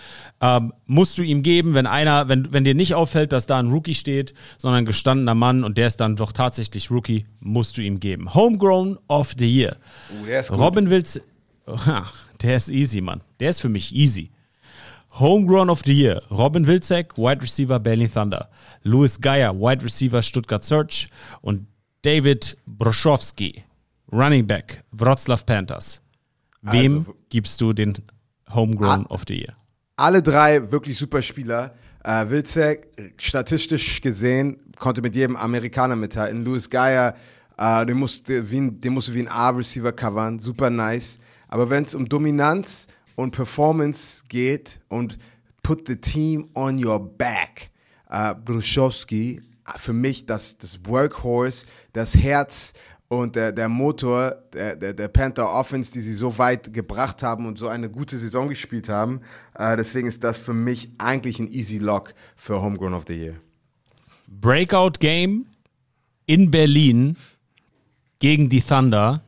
Ähm, musst du ihm geben, wenn einer, wenn, wenn dir nicht auffällt, dass da ein Rookie steht, sondern ein gestandener Mann und der ist dann doch tatsächlich Rookie, musst du ihm geben. Homegrown of the Year. Uh, der ist gut. Robin Wills, [laughs] Ach, der ist easy, Mann. Der ist für mich easy. Homegrown of the Year. Robin Wilczek, Wide Receiver Berlin Thunder. Louis Geier, Wide Receiver Stuttgart Search. Und David Broschowski, Running Back Wroclaw Panthers. Wem Also- gibst du den Homegrown of the Year? Alle drei wirklich super Spieler. Äh, Wilczek, statistisch gesehen, konnte mit jedem Amerikaner mithalten. Louis Geier, äh, den, musste wie ein, den musste wie ein A-Receiver covern, super nice. Aber wenn es um Dominanz und Performance geht und put the team on your back, äh, Bruschowski, für mich das, das Workhorse, das Herz und der, der Motor der, der, der Panther Offense, die sie so weit gebracht haben und so eine gute Saison gespielt haben. Äh, deswegen ist das für mich eigentlich ein easy Lock für Homegrown of the Year. Breakout Game in Berlin gegen die Thunder.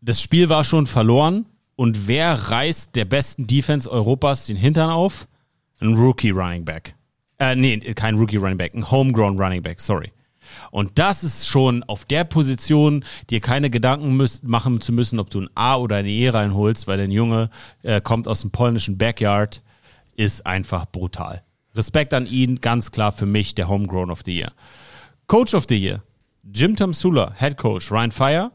Das Spiel war schon verloren. Und wer reißt der besten Defense Europas den Hintern auf? Ein Rookie Running Back. Äh, nee, kein Rookie Running Back, ein Homegrown Running Back, sorry. Und das ist schon auf der Position, dir keine Gedanken machen zu müssen, ob du ein A oder eine E reinholst, weil dein Junge äh, kommt aus dem polnischen Backyard, ist einfach brutal. Respekt an ihn, ganz klar für mich der Homegrown of the Year. Coach of the Year, Jim Tamsula, Head Coach, Ryan Fire,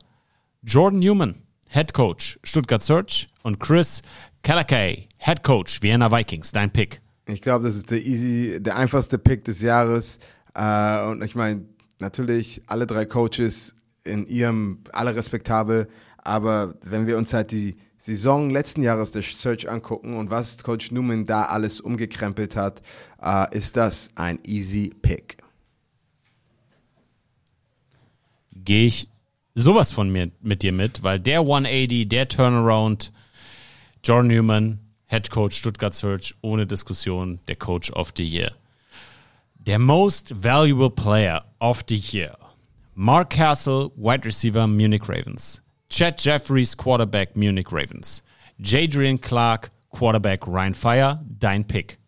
Jordan Newman, Head Coach, Stuttgart Search und Chris Kalakay, Head Coach, Vienna Vikings, dein Pick. Ich glaube, das ist der easy, der einfachste Pick des Jahres. Äh, und ich meine, natürlich alle drei Coaches in ihrem, alle respektabel. Aber wenn wir uns halt die Saison letzten Jahres der Search angucken und was Coach Newman da alles umgekrempelt hat, äh, ist das ein easy Pick. Gehe ich sowas von mir mit dir mit, weil der 180, der Turnaround, Jordan Newman, Head Coach Stuttgart Search, ohne Diskussion, der Coach of the Year. Der Most Valuable Player of the Year. Mark Castle, Wide Receiver Munich Ravens. Chad Jeffries, Quarterback Munich Ravens. Jadrian Clark, Quarterback Ryan Fire, dein Pick.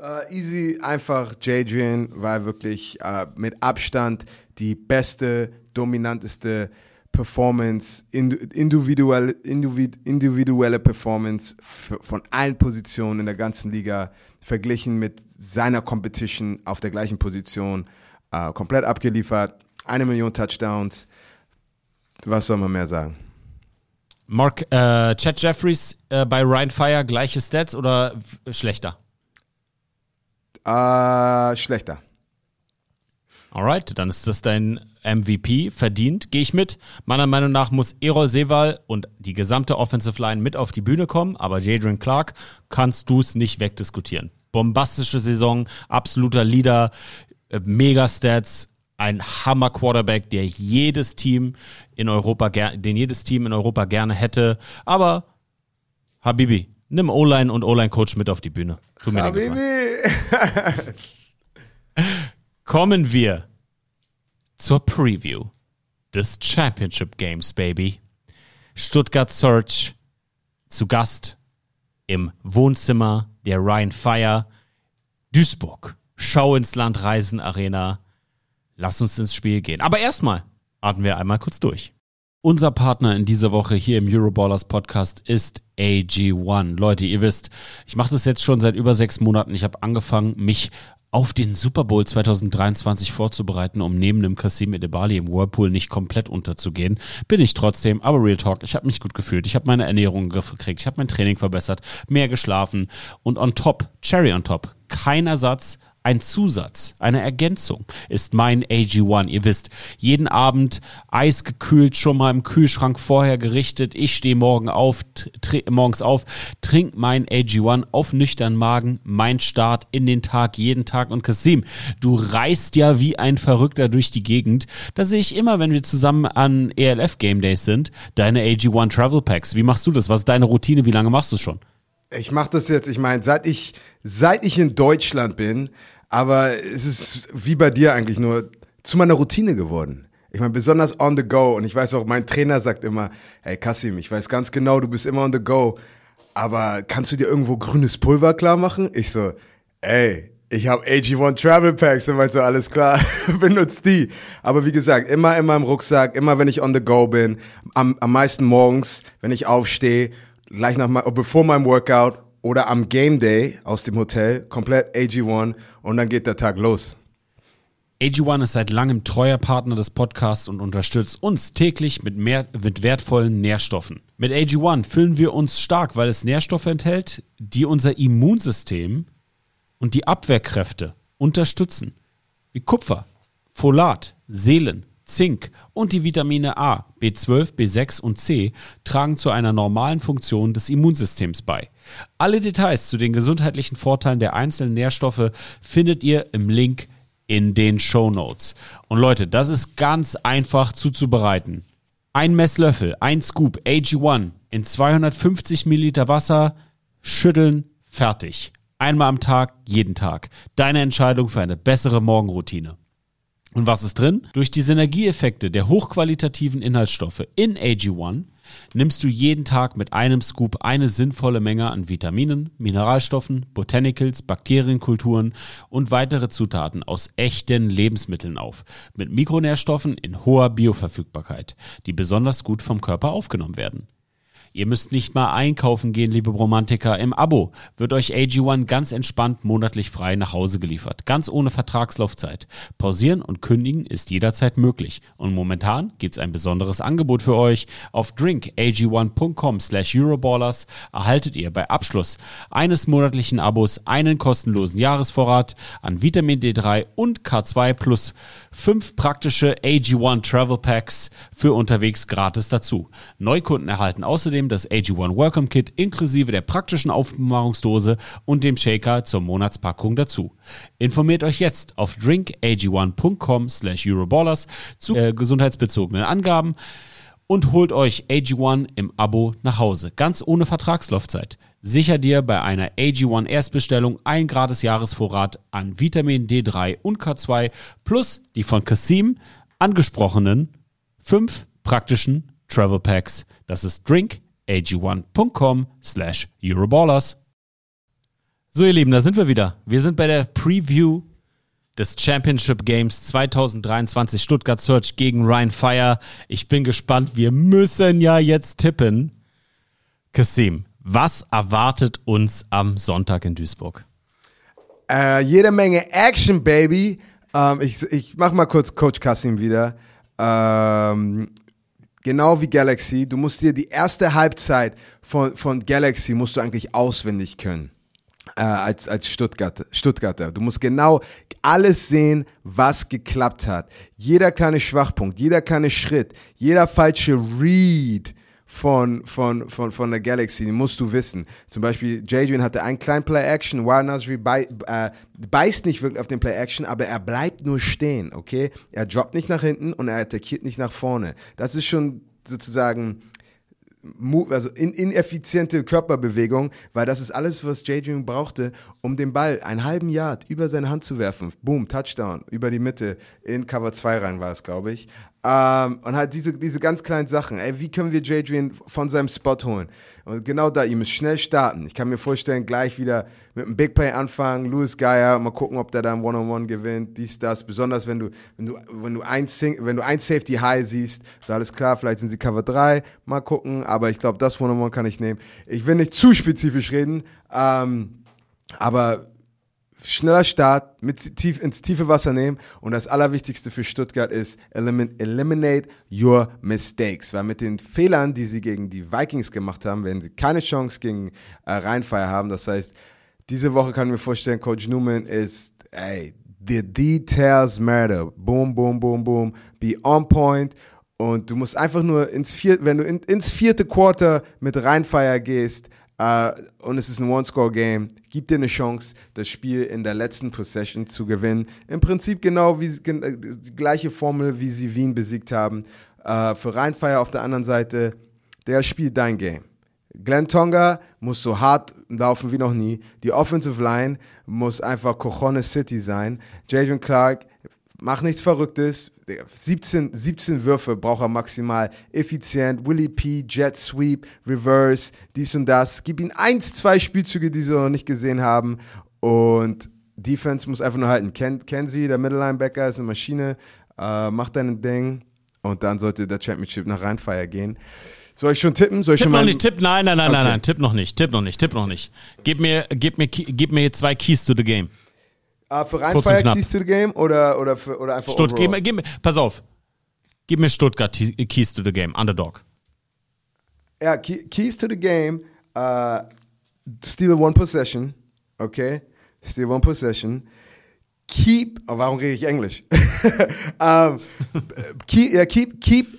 Äh, easy, einfach Jadrian war wirklich äh, mit Abstand die beste, dominanteste Performance, ind- individuelle, individ- individuelle Performance von allen Positionen in der ganzen Liga verglichen mit seiner Competition auf der gleichen Position. Äh, komplett abgeliefert, eine Million Touchdowns. Was soll man mehr sagen? Mark, äh, Chad Jeffries äh, bei Ryan Fire, gleiche Stats oder schlechter? Äh, schlechter. Alright, dann ist das dein MVP, verdient, gehe ich mit. Meiner Meinung nach muss Erol Sewal und die gesamte Offensive Line mit auf die Bühne kommen, aber Jadrian Clark kannst du es nicht wegdiskutieren. Bombastische Saison, absoluter Leader, äh, Mega-Stats, ein Hammer-Quarterback, der jedes Team in Europa, den jedes Team in Europa gerne hätte. Aber Habibi, nimm O-Line und O-Line-Coach mit auf die Bühne. Habibi! [laughs] kommen wir zur Preview des Championship Games, Baby. Stuttgart Search zu Gast im Wohnzimmer der Ryan Fire. Duisburg. Schau ins Land Reisen Arena. Lass uns ins Spiel gehen. Aber erstmal atmen wir einmal kurz durch. Unser Partner in dieser Woche hier im Euroballers Podcast ist AG1. Leute, ihr wisst, ich mache das jetzt schon seit über sechs Monaten. Ich habe angefangen, mich auf den Super Bowl 2023 vorzubereiten, um neben dem Kasim Edebali im Whirlpool nicht komplett unterzugehen. Bin ich trotzdem, aber Real Talk, ich habe mich gut gefühlt. Ich habe meine Ernährung gekriegt, ich habe mein Training verbessert, mehr geschlafen und on top, Cherry on top, kein Ersatz, ein Zusatz, eine Ergänzung ist mein AG1. Ihr wisst, jeden Abend eisgekühlt schon mal im Kühlschrank vorher gerichtet. Ich stehe morgen auf, morgens auf, trink mein AG1 auf nüchternen Magen, mein Start in den Tag, jeden Tag. Und Kasim, du reist ja wie ein Verrückter durch die Gegend. Da sehe ich immer, wenn wir zusammen an ELF Game Days sind, deine AG1 Travel Packs. Wie machst du das? Was ist deine Routine? Wie lange machst du es schon? Ich mache das jetzt, ich meine, seit ich, seit ich in Deutschland bin, aber es ist wie bei dir eigentlich nur zu meiner Routine geworden. Ich meine, besonders on the go. Und ich weiß auch, mein Trainer sagt immer, hey Kassim, ich weiß ganz genau, du bist immer on the go. Aber kannst du dir irgendwo grünes Pulver klar machen? Ich so, ey, ich habe AG1 Travel Packs und meinte so, alles klar, [laughs] benutzt die. Aber wie gesagt, immer in meinem Rucksack, immer wenn ich on the go bin, am, am meisten morgens, wenn ich aufstehe, gleich nach bevor meinem Workout oder am Game Day aus dem Hotel, komplett AG1 und dann geht der Tag los. AG1 ist seit langem treuer Partner des Podcasts und unterstützt uns täglich mit, mehr, mit wertvollen Nährstoffen. Mit AG1 fühlen wir uns stark, weil es Nährstoffe enthält, die unser Immunsystem und die Abwehrkräfte unterstützen. Wie Kupfer, Folat, Selen, Zink und die Vitamine A, B12, B6 und C tragen zu einer normalen Funktion des Immunsystems bei. Alle Details zu den gesundheitlichen Vorteilen der einzelnen Nährstoffe findet ihr im Link in den Show Notes. Und Leute, das ist ganz einfach zuzubereiten. Ein Messlöffel, ein Scoop AG1 in 250 Milliliter Wasser, schütteln, fertig. Einmal am Tag, jeden Tag. Deine Entscheidung für eine bessere Morgenroutine. Und was ist drin? Durch die Synergieeffekte der hochqualitativen Inhaltsstoffe in AG1 nimmst du jeden Tag mit einem Scoop eine sinnvolle Menge an Vitaminen, Mineralstoffen, Botanicals, Bakterienkulturen und weitere Zutaten aus echten Lebensmitteln auf, mit Mikronährstoffen in hoher Bioverfügbarkeit, die besonders gut vom Körper aufgenommen werden. Ihr müsst nicht mal einkaufen gehen, liebe Romantiker. Im Abo wird euch AG1 ganz entspannt monatlich frei nach Hause geliefert. Ganz ohne Vertragslaufzeit. Pausieren und kündigen ist jederzeit möglich. Und momentan gibt's ein besonderes Angebot für euch. Auf drinkag1.com slash Euroballers erhaltet ihr bei Abschluss eines monatlichen Abos einen kostenlosen Jahresvorrat an Vitamin D3 und K2 plus fünf praktische AG1 Travel Packs für unterwegs gratis dazu. Neukunden erhalten außerdem das AG1 Welcome Kit inklusive der praktischen Aufbewahrungsdose und dem Shaker zur Monatspackung dazu. Informiert euch jetzt auf drinkag1.com slash Euroballers zu äh, gesundheitsbezogenen Angaben und holt euch AG1 im Abo nach Hause, ganz ohne Vertragslaufzeit. Sicher dir bei einer AG1 Erstbestellung ein gratis Jahresvorrat an Vitamin D3 und K2 plus die von Kasim angesprochenen fünf praktischen Travel Packs. Das ist drinkag1.com slash Euroballers. So, ihr Lieben, da sind wir wieder. Wir sind bei der Preview des Championship Games 2023 Stuttgart Search gegen Ryan Fire. Ich bin gespannt. Wir müssen ja jetzt tippen. Kasim, was erwartet uns am Sonntag in Duisburg? Äh, jede Menge Action, Baby. Ähm, ich, ich mach mal kurz Coach Kassim wieder. Ähm, genau wie Galaxy. Du musst dir die erste Halbzeit von, von Galaxy musst du eigentlich auswendig können. Äh, als, als Stuttgarter, Stuttgarter. Du musst genau alles sehen, was geklappt hat. Jeder kleine Schwachpunkt, jeder kleine Schritt, jeder falsche Read von, von, von, von der Galaxy, den musst du wissen. Zum Beispiel, Jadrian hatte einen kleinen Play-Action, Wild Nasri bei, äh, beißt nicht wirklich auf den Play-Action, aber er bleibt nur stehen, okay? Er droppt nicht nach hinten und er attackiert nicht nach vorne. Das ist schon sozusagen also in, ineffiziente Körperbewegung, weil das ist alles, was J.J. brauchte, um den Ball einen halben Yard über seine Hand zu werfen. Boom, Touchdown, über die Mitte, in Cover 2 rein war es, glaube ich. Ähm, und halt diese, diese ganz kleinen Sachen. Ey, wie können wir J.J. von seinem Spot holen? Und genau da, ihr müsst schnell starten. Ich kann mir vorstellen, gleich wieder mit einem Big Play anfangen, Louis Geyer, mal gucken, ob der da ein One-on-One gewinnt, dies, das. Besonders wenn du, wenn du, wenn du ein, Sing wenn du ein Safety High siehst, ist alles klar, vielleicht sind sie Cover 3, mal gucken, aber ich glaube, das One-on-One kann ich nehmen. Ich will nicht zu spezifisch reden, ähm, aber schneller Start, mit tief, ins tiefe Wasser nehmen. Und das Allerwichtigste für Stuttgart ist, elimin, eliminate your mistakes. Weil mit den Fehlern, die sie gegen die Vikings gemacht haben, werden sie keine Chance gegen äh, Rheinfire haben. Das heißt, diese Woche kann ich mir vorstellen, Coach Newman ist, ey, the details matter. Boom, boom, boom, boom. Be on point. Und du musst einfach nur ins vierte, wenn du in, ins vierte Quarter mit Rheinfire gehst, Uh, und es ist ein One-Score-Game. Gib dir eine Chance, das Spiel in der letzten Possession zu gewinnen. Im Prinzip genau wie äh, die gleiche Formel, wie sie Wien besiegt haben. Uh, für Rheinfire auf der anderen Seite, der spielt dein Game. Glenn Tonga muss so hart laufen wie noch nie. Die Offensive Line muss einfach Cojones City sein. Jadon Clark, mach nichts Verrücktes. 17, 17 Würfe braucht er maximal. Effizient, Willie P, Jet Sweep, Reverse, dies und das. Gib ihm eins, zwei Spielzüge, die sie noch nicht gesehen haben. Und Defense muss einfach nur halten. Ken, Kenzie, der Middle Linebacker, ist eine Maschine. Äh, macht dein Ding. Und dann sollte der Championship nach Rheinfire gehen. Soll ich schon tippen? Soll ich tipp schon noch nicht, tipp, nein, nein, nein, Okay. nein, nein, tipp noch nicht, tipp noch nicht, tipp noch nicht. Gib mir, gib mir, gib mir zwei Keys to the game. Ah, für. Keys to the Game oder, oder, für, oder einfach Stutt, gib, gib pass auf. Gib mir Stuttgart Keys to the game, Underdog. Ja, key, Keys to the Game. Uh, steal one possession. Okay? Steal one possession. Keep. Oh, warum rede ich Englisch? um, [laughs] keep, ja, keep, keep,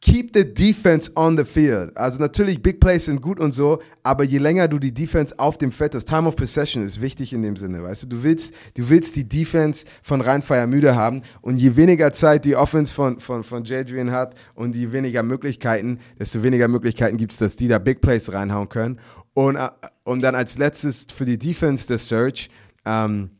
keep the defense on the field. Also natürlich, Big Plays sind gut und so, aber je länger du die Defense auf dem Feld hast, Time of Possession ist wichtig in dem Sinne, weißt du? Du willst, du willst die Defense von Rheinfire müde haben und je weniger Zeit die Offense von, von, von Jadrian hat und je weniger Möglichkeiten, desto weniger Möglichkeiten gibt es, dass die da Big Plays reinhauen können. Und, äh, und dann als letztes für die Defense der Search, ähm,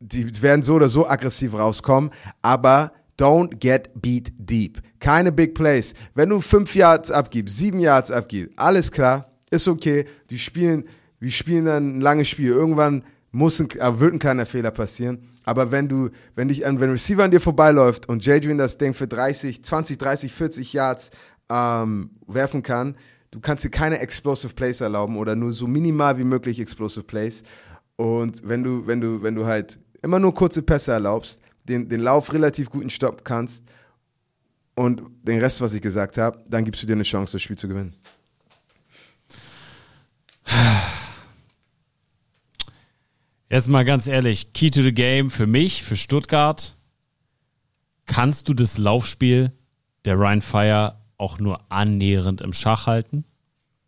die werden so oder so aggressiv rauskommen, aber don't get beat deep. Keine Big Plays. Wenn du fünf Yards abgibst, sieben Yards abgibst, alles klar, ist okay. Die spielen, wir spielen dann ein langes Spiel. Irgendwann muss ein, äh, wird ein kleiner Fehler passieren. Aber wenn du, wenn dich, wenn ein Receiver an dir vorbeiläuft und Jadrian das Ding für 30, 20, 30, 40 Yards ähm, werfen kann, du kannst dir keine Explosive Plays erlauben oder nur so minimal wie möglich Explosive Plays. Und wenn du, wenn du, wenn du halt immer nur kurze Pässe erlaubst, den, den Lauf relativ gut stoppen kannst und den Rest, was ich gesagt habe, dann gibst du dir eine Chance, das Spiel zu gewinnen. Jetzt mal ganz ehrlich, Key to the Game für mich, für Stuttgart, kannst du das Laufspiel der Ryan Fire auch nur annähernd im Schach halten?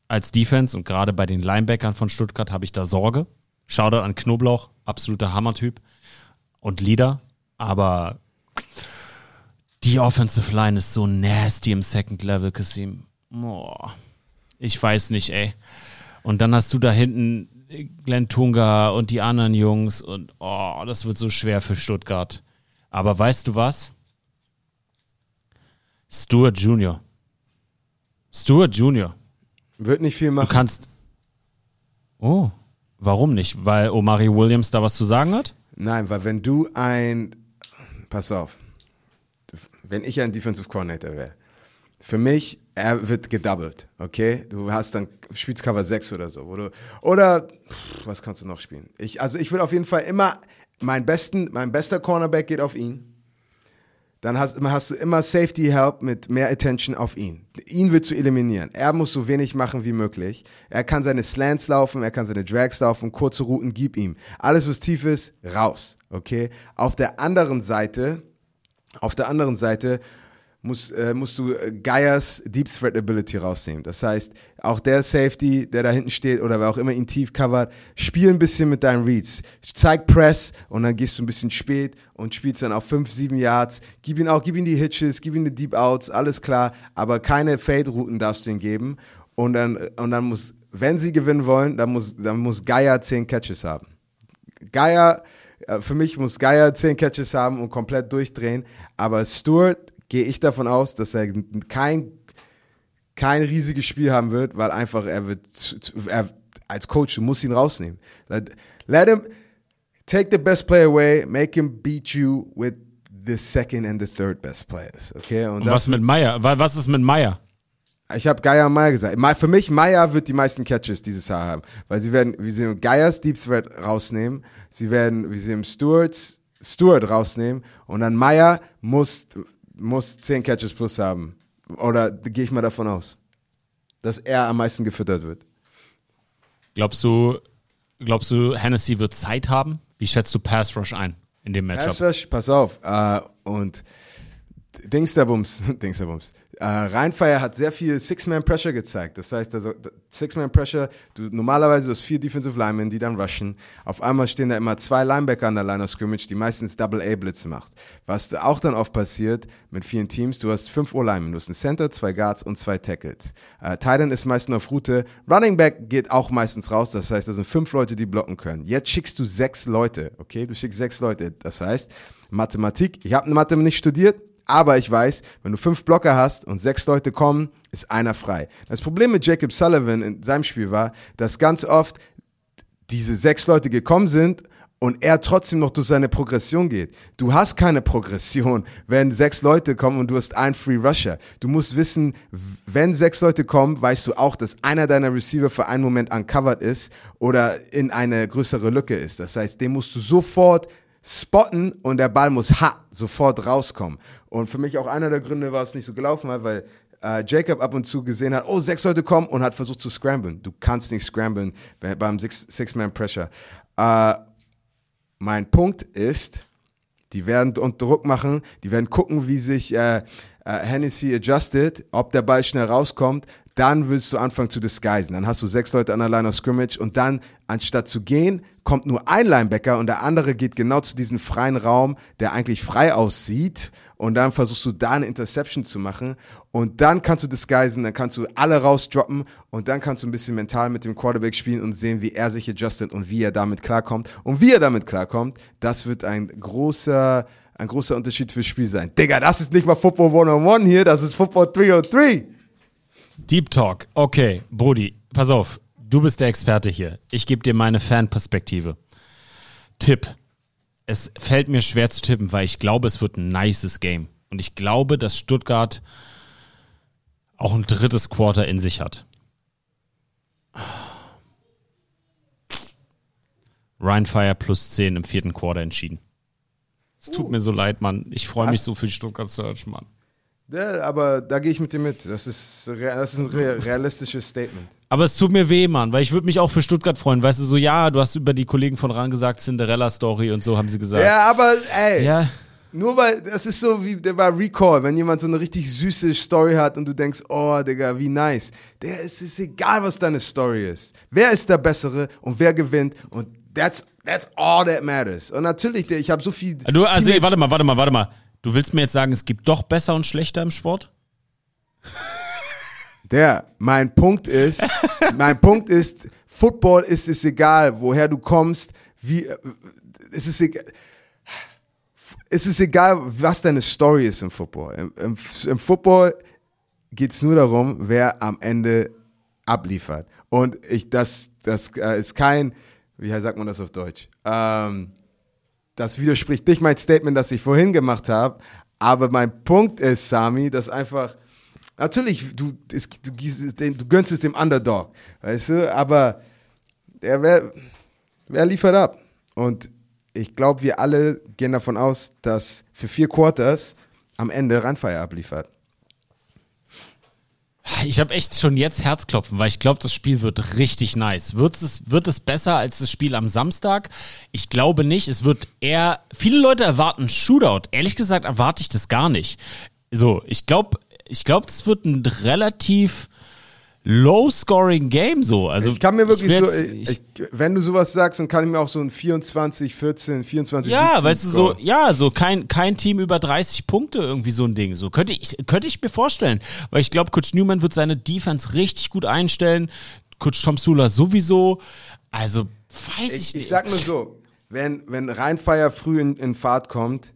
Als Defense und gerade bei den Linebackern von Stuttgart habe ich da Sorge. Shoutout an Knoblauch, absoluter Hammertyp und Leader, aber die Offensive Line ist so nasty im Second Level, Kasim. Boah, ich weiß nicht, ey. Und dann hast du da hinten Glenn Tunga und die anderen Jungs und oh, das wird so schwer für Stuttgart. Aber weißt du was? Stuart Jr. Stuart Jr. Wird nicht viel Du machen. kannst. Oh, warum nicht? Weil Omari Williams da was zu sagen hat? Nein, weil wenn du ein, pass auf, wenn ich ein Defensive Coordinator wäre, für mich, er wird gedoubled, okay? Du hast dann, spielst Cover 6 oder so, oder, oder pff, was kannst du noch spielen? Ich, also ich würde auf jeden Fall immer, mein, besten, mein bester Cornerback geht auf ihn. Dann hast, hast du immer Safety Help mit mehr Attention auf ihn. Ihn willst du eliminieren. Er muss so wenig machen wie möglich. Er kann seine Slants laufen, er kann seine Drags laufen, kurze Routen, gib ihm. Alles, was tief ist, raus. Okay? Auf der anderen Seite, auf der anderen Seite musst, äh, musst du äh, Geiers Deep Threat Ability rausnehmen. Das heißt, auch der Safety, der da hinten steht oder wer auch immer ihn tief covert, spiel ein bisschen mit deinen Reads. Zeig Press und dann gehst du ein bisschen spät und spielst dann auf 5, 7 Yards. Gib ihn auch, gib ihm die Hitches, gib ihm die Deep Outs, alles klar, aber keine Fade-Routen darfst du ihm geben. Und dann, und dann muss, wenn sie gewinnen wollen, dann muss, dann muss Geier 10 Catches haben. Geier, für mich muss Geier 10 Catches haben und komplett durchdrehen. Aber Stewart gehe ich davon aus, dass er kein, kein riesiges Spiel haben wird, weil einfach er wird, er, als Coach, du musst ihn rausnehmen. Let, him take the best player away, make him beat you with the second and the third best players. Okay? Und, Und was mit Meyer? Wa- Was ist mit Meyer? Ich habe Geier und Meyer gesagt. Für mich, Meyer wird die meisten Catches dieses Jahr haben. Weil sie werden, wir sehen Geiers Deep Threat rausnehmen. Sie werden, wir sehen Stewarts, Stewart rausnehmen. Und dann Meyer muss, muss 10 Catches plus haben. Oder gehe ich mal davon aus, dass er am meisten gefüttert wird. Glaubst du, glaubst du, Hennessy wird Zeit haben? Wie schätzt du Pass Rush ein in dem Matchup? Pass Rush, pass auf. Äh, und Dingsterbums, [laughs] Dingsterbums. Äh, Rheinfire hat sehr viel Six-Man-Pressure gezeigt. Das heißt, also, Six-Man-Pressure, du, normalerweise du hast vier Defensive Linemen, die dann rushen. Auf einmal stehen da immer zwei Linebacker an der Line of Scrimmage, die meistens Double-A-Blitze macht. Was auch dann oft passiert mit vielen Teams, du hast fünf O-Linemen, du hast einen Center, zwei Guards und zwei Tackles. Äh, Titan ist meistens auf Route. Running Back geht auch meistens raus, das heißt, da sind fünf Leute, die blocken können. Jetzt schickst du sechs Leute, okay? Du schickst sechs Leute. Das heißt, Mathematik, ich habe Mathe nicht studiert, aber ich weiß, wenn du fünf Blocker hast und sechs Leute kommen, ist einer frei. Das Problem mit Jacob Sullivan in seinem Spiel war, dass ganz oft diese sechs Leute gekommen sind und er trotzdem noch durch seine Progression geht. Du hast keine Progression, wenn sechs Leute kommen und du hast einen Free Rusher. Du musst wissen, wenn sechs Leute kommen, weißt du auch, dass einer deiner Receiver für einen Moment uncovered ist oder in eine größere Lücke ist. Das heißt, den musst du sofort spotten und der Ball muss ha sofort rauskommen. Und für mich auch einer der Gründe, war es nicht so gelaufen hat, weil äh, Jacob ab und zu gesehen hat, oh, sechs Leute kommen und hat versucht zu scramblen. Du kannst nicht scramblen bei- beim Six- Six-Man-Pressure. Äh, mein Punkt ist, die werden unter Druck machen, die werden gucken, wie sich äh, äh, Hennessy adjusted, ob der Ball schnell rauskommt. Dann willst du anfangen zu disguisen. Dann hast du sechs Leute an der Line of Scrimmage und dann, anstatt zu gehen, kommt nur ein Linebacker und der andere geht genau zu diesem freien Raum, der eigentlich frei aussieht. Und dann versuchst du da eine Interception zu machen. Und dann kannst du disguisen, dann kannst du alle rausdroppen und dann kannst du ein bisschen mental mit dem Quarterback spielen und sehen, wie er sich adjustet und wie er damit klarkommt. Und wie er damit klarkommt, das wird ein großer, ein großer Unterschied fürs Spiel sein. Digga, das ist nicht mal Football 101 hier, das ist Football 303. Deep Talk. Okay, Brody, pass auf. Du bist der Experte hier. Ich gebe dir meine Fanperspektive. Tipp. Es fällt mir schwer zu tippen, weil ich glaube, es wird ein nices Game. Und ich glaube, dass Stuttgart auch ein drittes Quarter in sich hat. Ryan Fire plus 10 im vierten Quarter entschieden. Es tut mir so leid, Mann. Ich freue mich so für die Stuttgart Search, Mann. Ja, aber da gehe ich mit dir mit. Das ist, das ist ein rea- realistisches Statement. Aber es tut mir weh, Mann, weil ich würde mich auch für Stuttgart freuen. Weißt du, so, ja, du hast über die Kollegen von RAN gesagt, Cinderella-Story und so haben sie gesagt. Ja, aber ey, Ja. nur weil, das ist so wie der bei Recall, wenn jemand so eine richtig süße Story hat und du denkst, oh, Digga, wie nice. Der, es ist egal, was deine Story ist. Wer ist der Bessere und wer gewinnt und that's, that's all that matters. Und natürlich, ich habe so viel. Du, also, Teammates- warte mal, warte mal, warte mal. Du willst mir jetzt sagen, es gibt doch besser und schlechter im Sport? Der, mein Punkt ist, [laughs] mein Punkt ist, Football ist es egal, woher du kommst, wie, äh, es ist egal, es ist egal, was deine Story ist im Football. Im, im, im Football geht es nur darum, wer am Ende abliefert. Und ich, das, das äh, ist kein, wie sagt man das auf Deutsch? Ähm, das widerspricht nicht mein Statement, das ich vorhin gemacht habe. Aber mein Punkt ist, Sami, dass einfach, natürlich, du, es, du, du gönnst es dem Underdog, weißt du, aber der, wer, wer liefert ab? Und ich glaube, wir alle gehen davon aus, dass für vier Quarters am Ende Rheinfeier abliefert. Ich habe echt schon jetzt Herzklopfen, weil ich glaube, das Spiel wird richtig nice. Wird es, wird es besser als das Spiel am Samstag? Ich glaube nicht. Es wird eher. Viele Leute erwarten Shootout. Ehrlich gesagt erwarte ich das gar nicht. So, ich glaube, ich glaube, es wird ein relativ Low-Scoring-Game so. Also ich kann mir wirklich ich so, ich, ich, wenn du sowas sagst, dann kann ich mir auch so ein 24, 14, 24, Ja, 17 weißt du, so, ja, so kein, kein Team über 30 Punkte, irgendwie so ein Ding. So könnte ich, könnte ich mir vorstellen. Weil ich glaube, Coach Newman wird seine Defense richtig gut einstellen. Coach Tom Sula sowieso. Also, weiß ich, ich nicht. Ich sag nur so, wenn, wenn Rheinfeier früh in, in Fahrt kommt,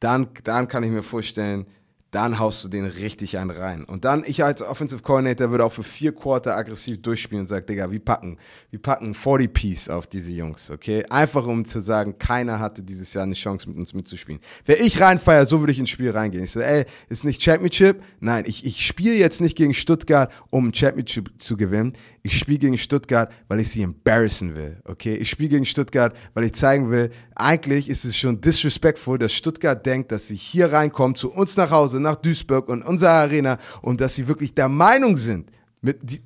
dann, dann kann ich mir vorstellen, dann haust du den richtig einen rein. Und dann, ich als Offensive Coordinator würde auch für vier Quarter aggressiv durchspielen und sage, Digga, wir packen, wir packen 40 Piece auf diese Jungs, okay? Einfach um zu sagen, keiner hatte dieses Jahr eine Chance mit uns mitzuspielen. Wer ich reinfeier, so würde ich ins Spiel reingehen. Ich so, ey, ist nicht Championship? Nein, ich, ich spiele jetzt nicht gegen Stuttgart, um Championship zu gewinnen. Ich spiele gegen Stuttgart, weil ich sie embarrassen will, okay? Ich spiele gegen Stuttgart, weil ich zeigen will, eigentlich ist es schon disrespectful, dass Stuttgart denkt, dass sie hier reinkommen, zu uns nach Hause, nach Duisburg und unserer Arena und dass sie wirklich der Meinung sind, mit, die,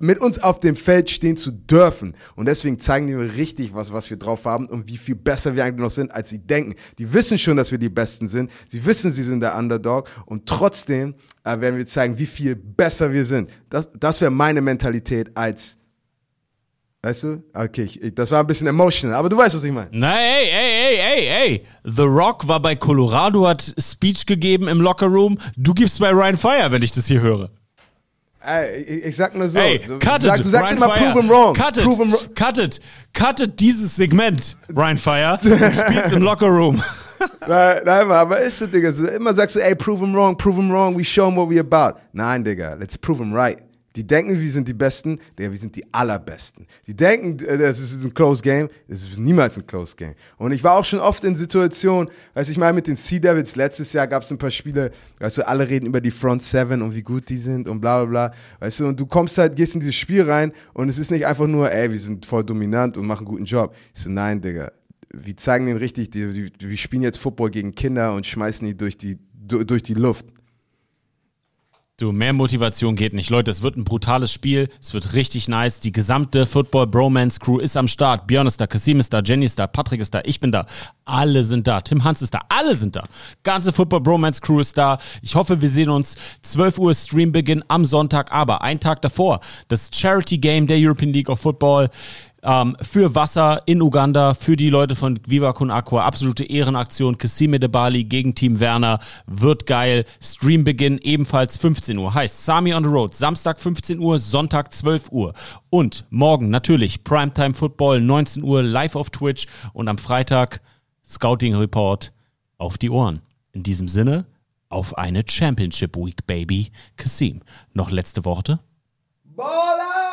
mit uns auf dem Feld stehen zu dürfen. Und deswegen zeigen die mir richtig, was, was wir drauf haben und wie viel besser wir eigentlich noch sind, als sie denken. Die wissen schon, dass wir die Besten sind. Sie wissen, sie sind der Underdog. Und trotzdem äh, werden wir zeigen, wie viel besser wir sind. Das, das wäre meine Mentalität als Weißt du? Okay, ich, das war ein bisschen emotional, aber du weißt, was ich meine. Na, ey, ey, ey, ey, ey. The Rock war bei Colorado, hat Speech gegeben im Locker Room. Du gibst bei Ryan Fire, wenn ich das hier höre. Ey, ich, ich sag nur so. Ey, cut sag, it, du sagst Ryan immer Fire. prove him wrong. Cut it, prove him wrong. cut it, cut it dieses Segment, Ryan Fire. Du spielst im Locker Room. [laughs] nein, nein, aber ist so, Digga. Immer sagst du, ey, prove him wrong, prove him wrong, we show him what we about. Nein, Digga, let's prove him right. Die denken, wir sind die Besten, Digga, wir sind die Allerbesten. Die denken, äh, das ist ein Close Game, das ist niemals ein Close Game. Und ich war auch schon oft in Situationen, weiß ich mal, mit den Sea Devils, letztes Jahr gab es ein paar Spiele, weißt du, alle reden über die Front Seven und wie gut die sind und bla bla bla, weißt du, und du kommst halt, gehst in dieses Spiel rein und es ist nicht einfach nur, ey, wir sind voll dominant und machen einen guten Job. Ich so, nein, Digga, wir zeigen denen richtig, die, die, wir spielen jetzt Football gegen Kinder und schmeißen die durch die, durch die Luft. Du, mehr Motivation geht nicht. Leute, es wird ein brutales Spiel. Es wird richtig nice. Die gesamte Football Bromance Crew ist am Start. Björn ist da, Kasim ist da, Jenny ist da, Patrick ist da, ich bin da. Alle sind da. Tim Hans ist da. Alle sind da. Ganze Football Bromance Crew ist da. Ich hoffe, wir sehen uns 12 Uhr Streambeginn am Sonntag, aber einen Tag davor. Das Charity Game der European League of Football ähm, für Wasser in Uganda, für die Leute von Viva Con Aqua. Absolute Ehrenaktion. Kisime de Bali gegen Team Werner. Wird geil. Streambeginn ebenfalls 15 Uhr. Heißt Sami on the Road. Samstag 15 Uhr, Sonntag 12 Uhr. Und morgen natürlich Primetime Football 19 Uhr live auf Twitch und am Freitag Scouting Report auf die Ohren. In diesem Sinne, auf eine Championship Week, Baby. Kasim, noch letzte Worte? Bola!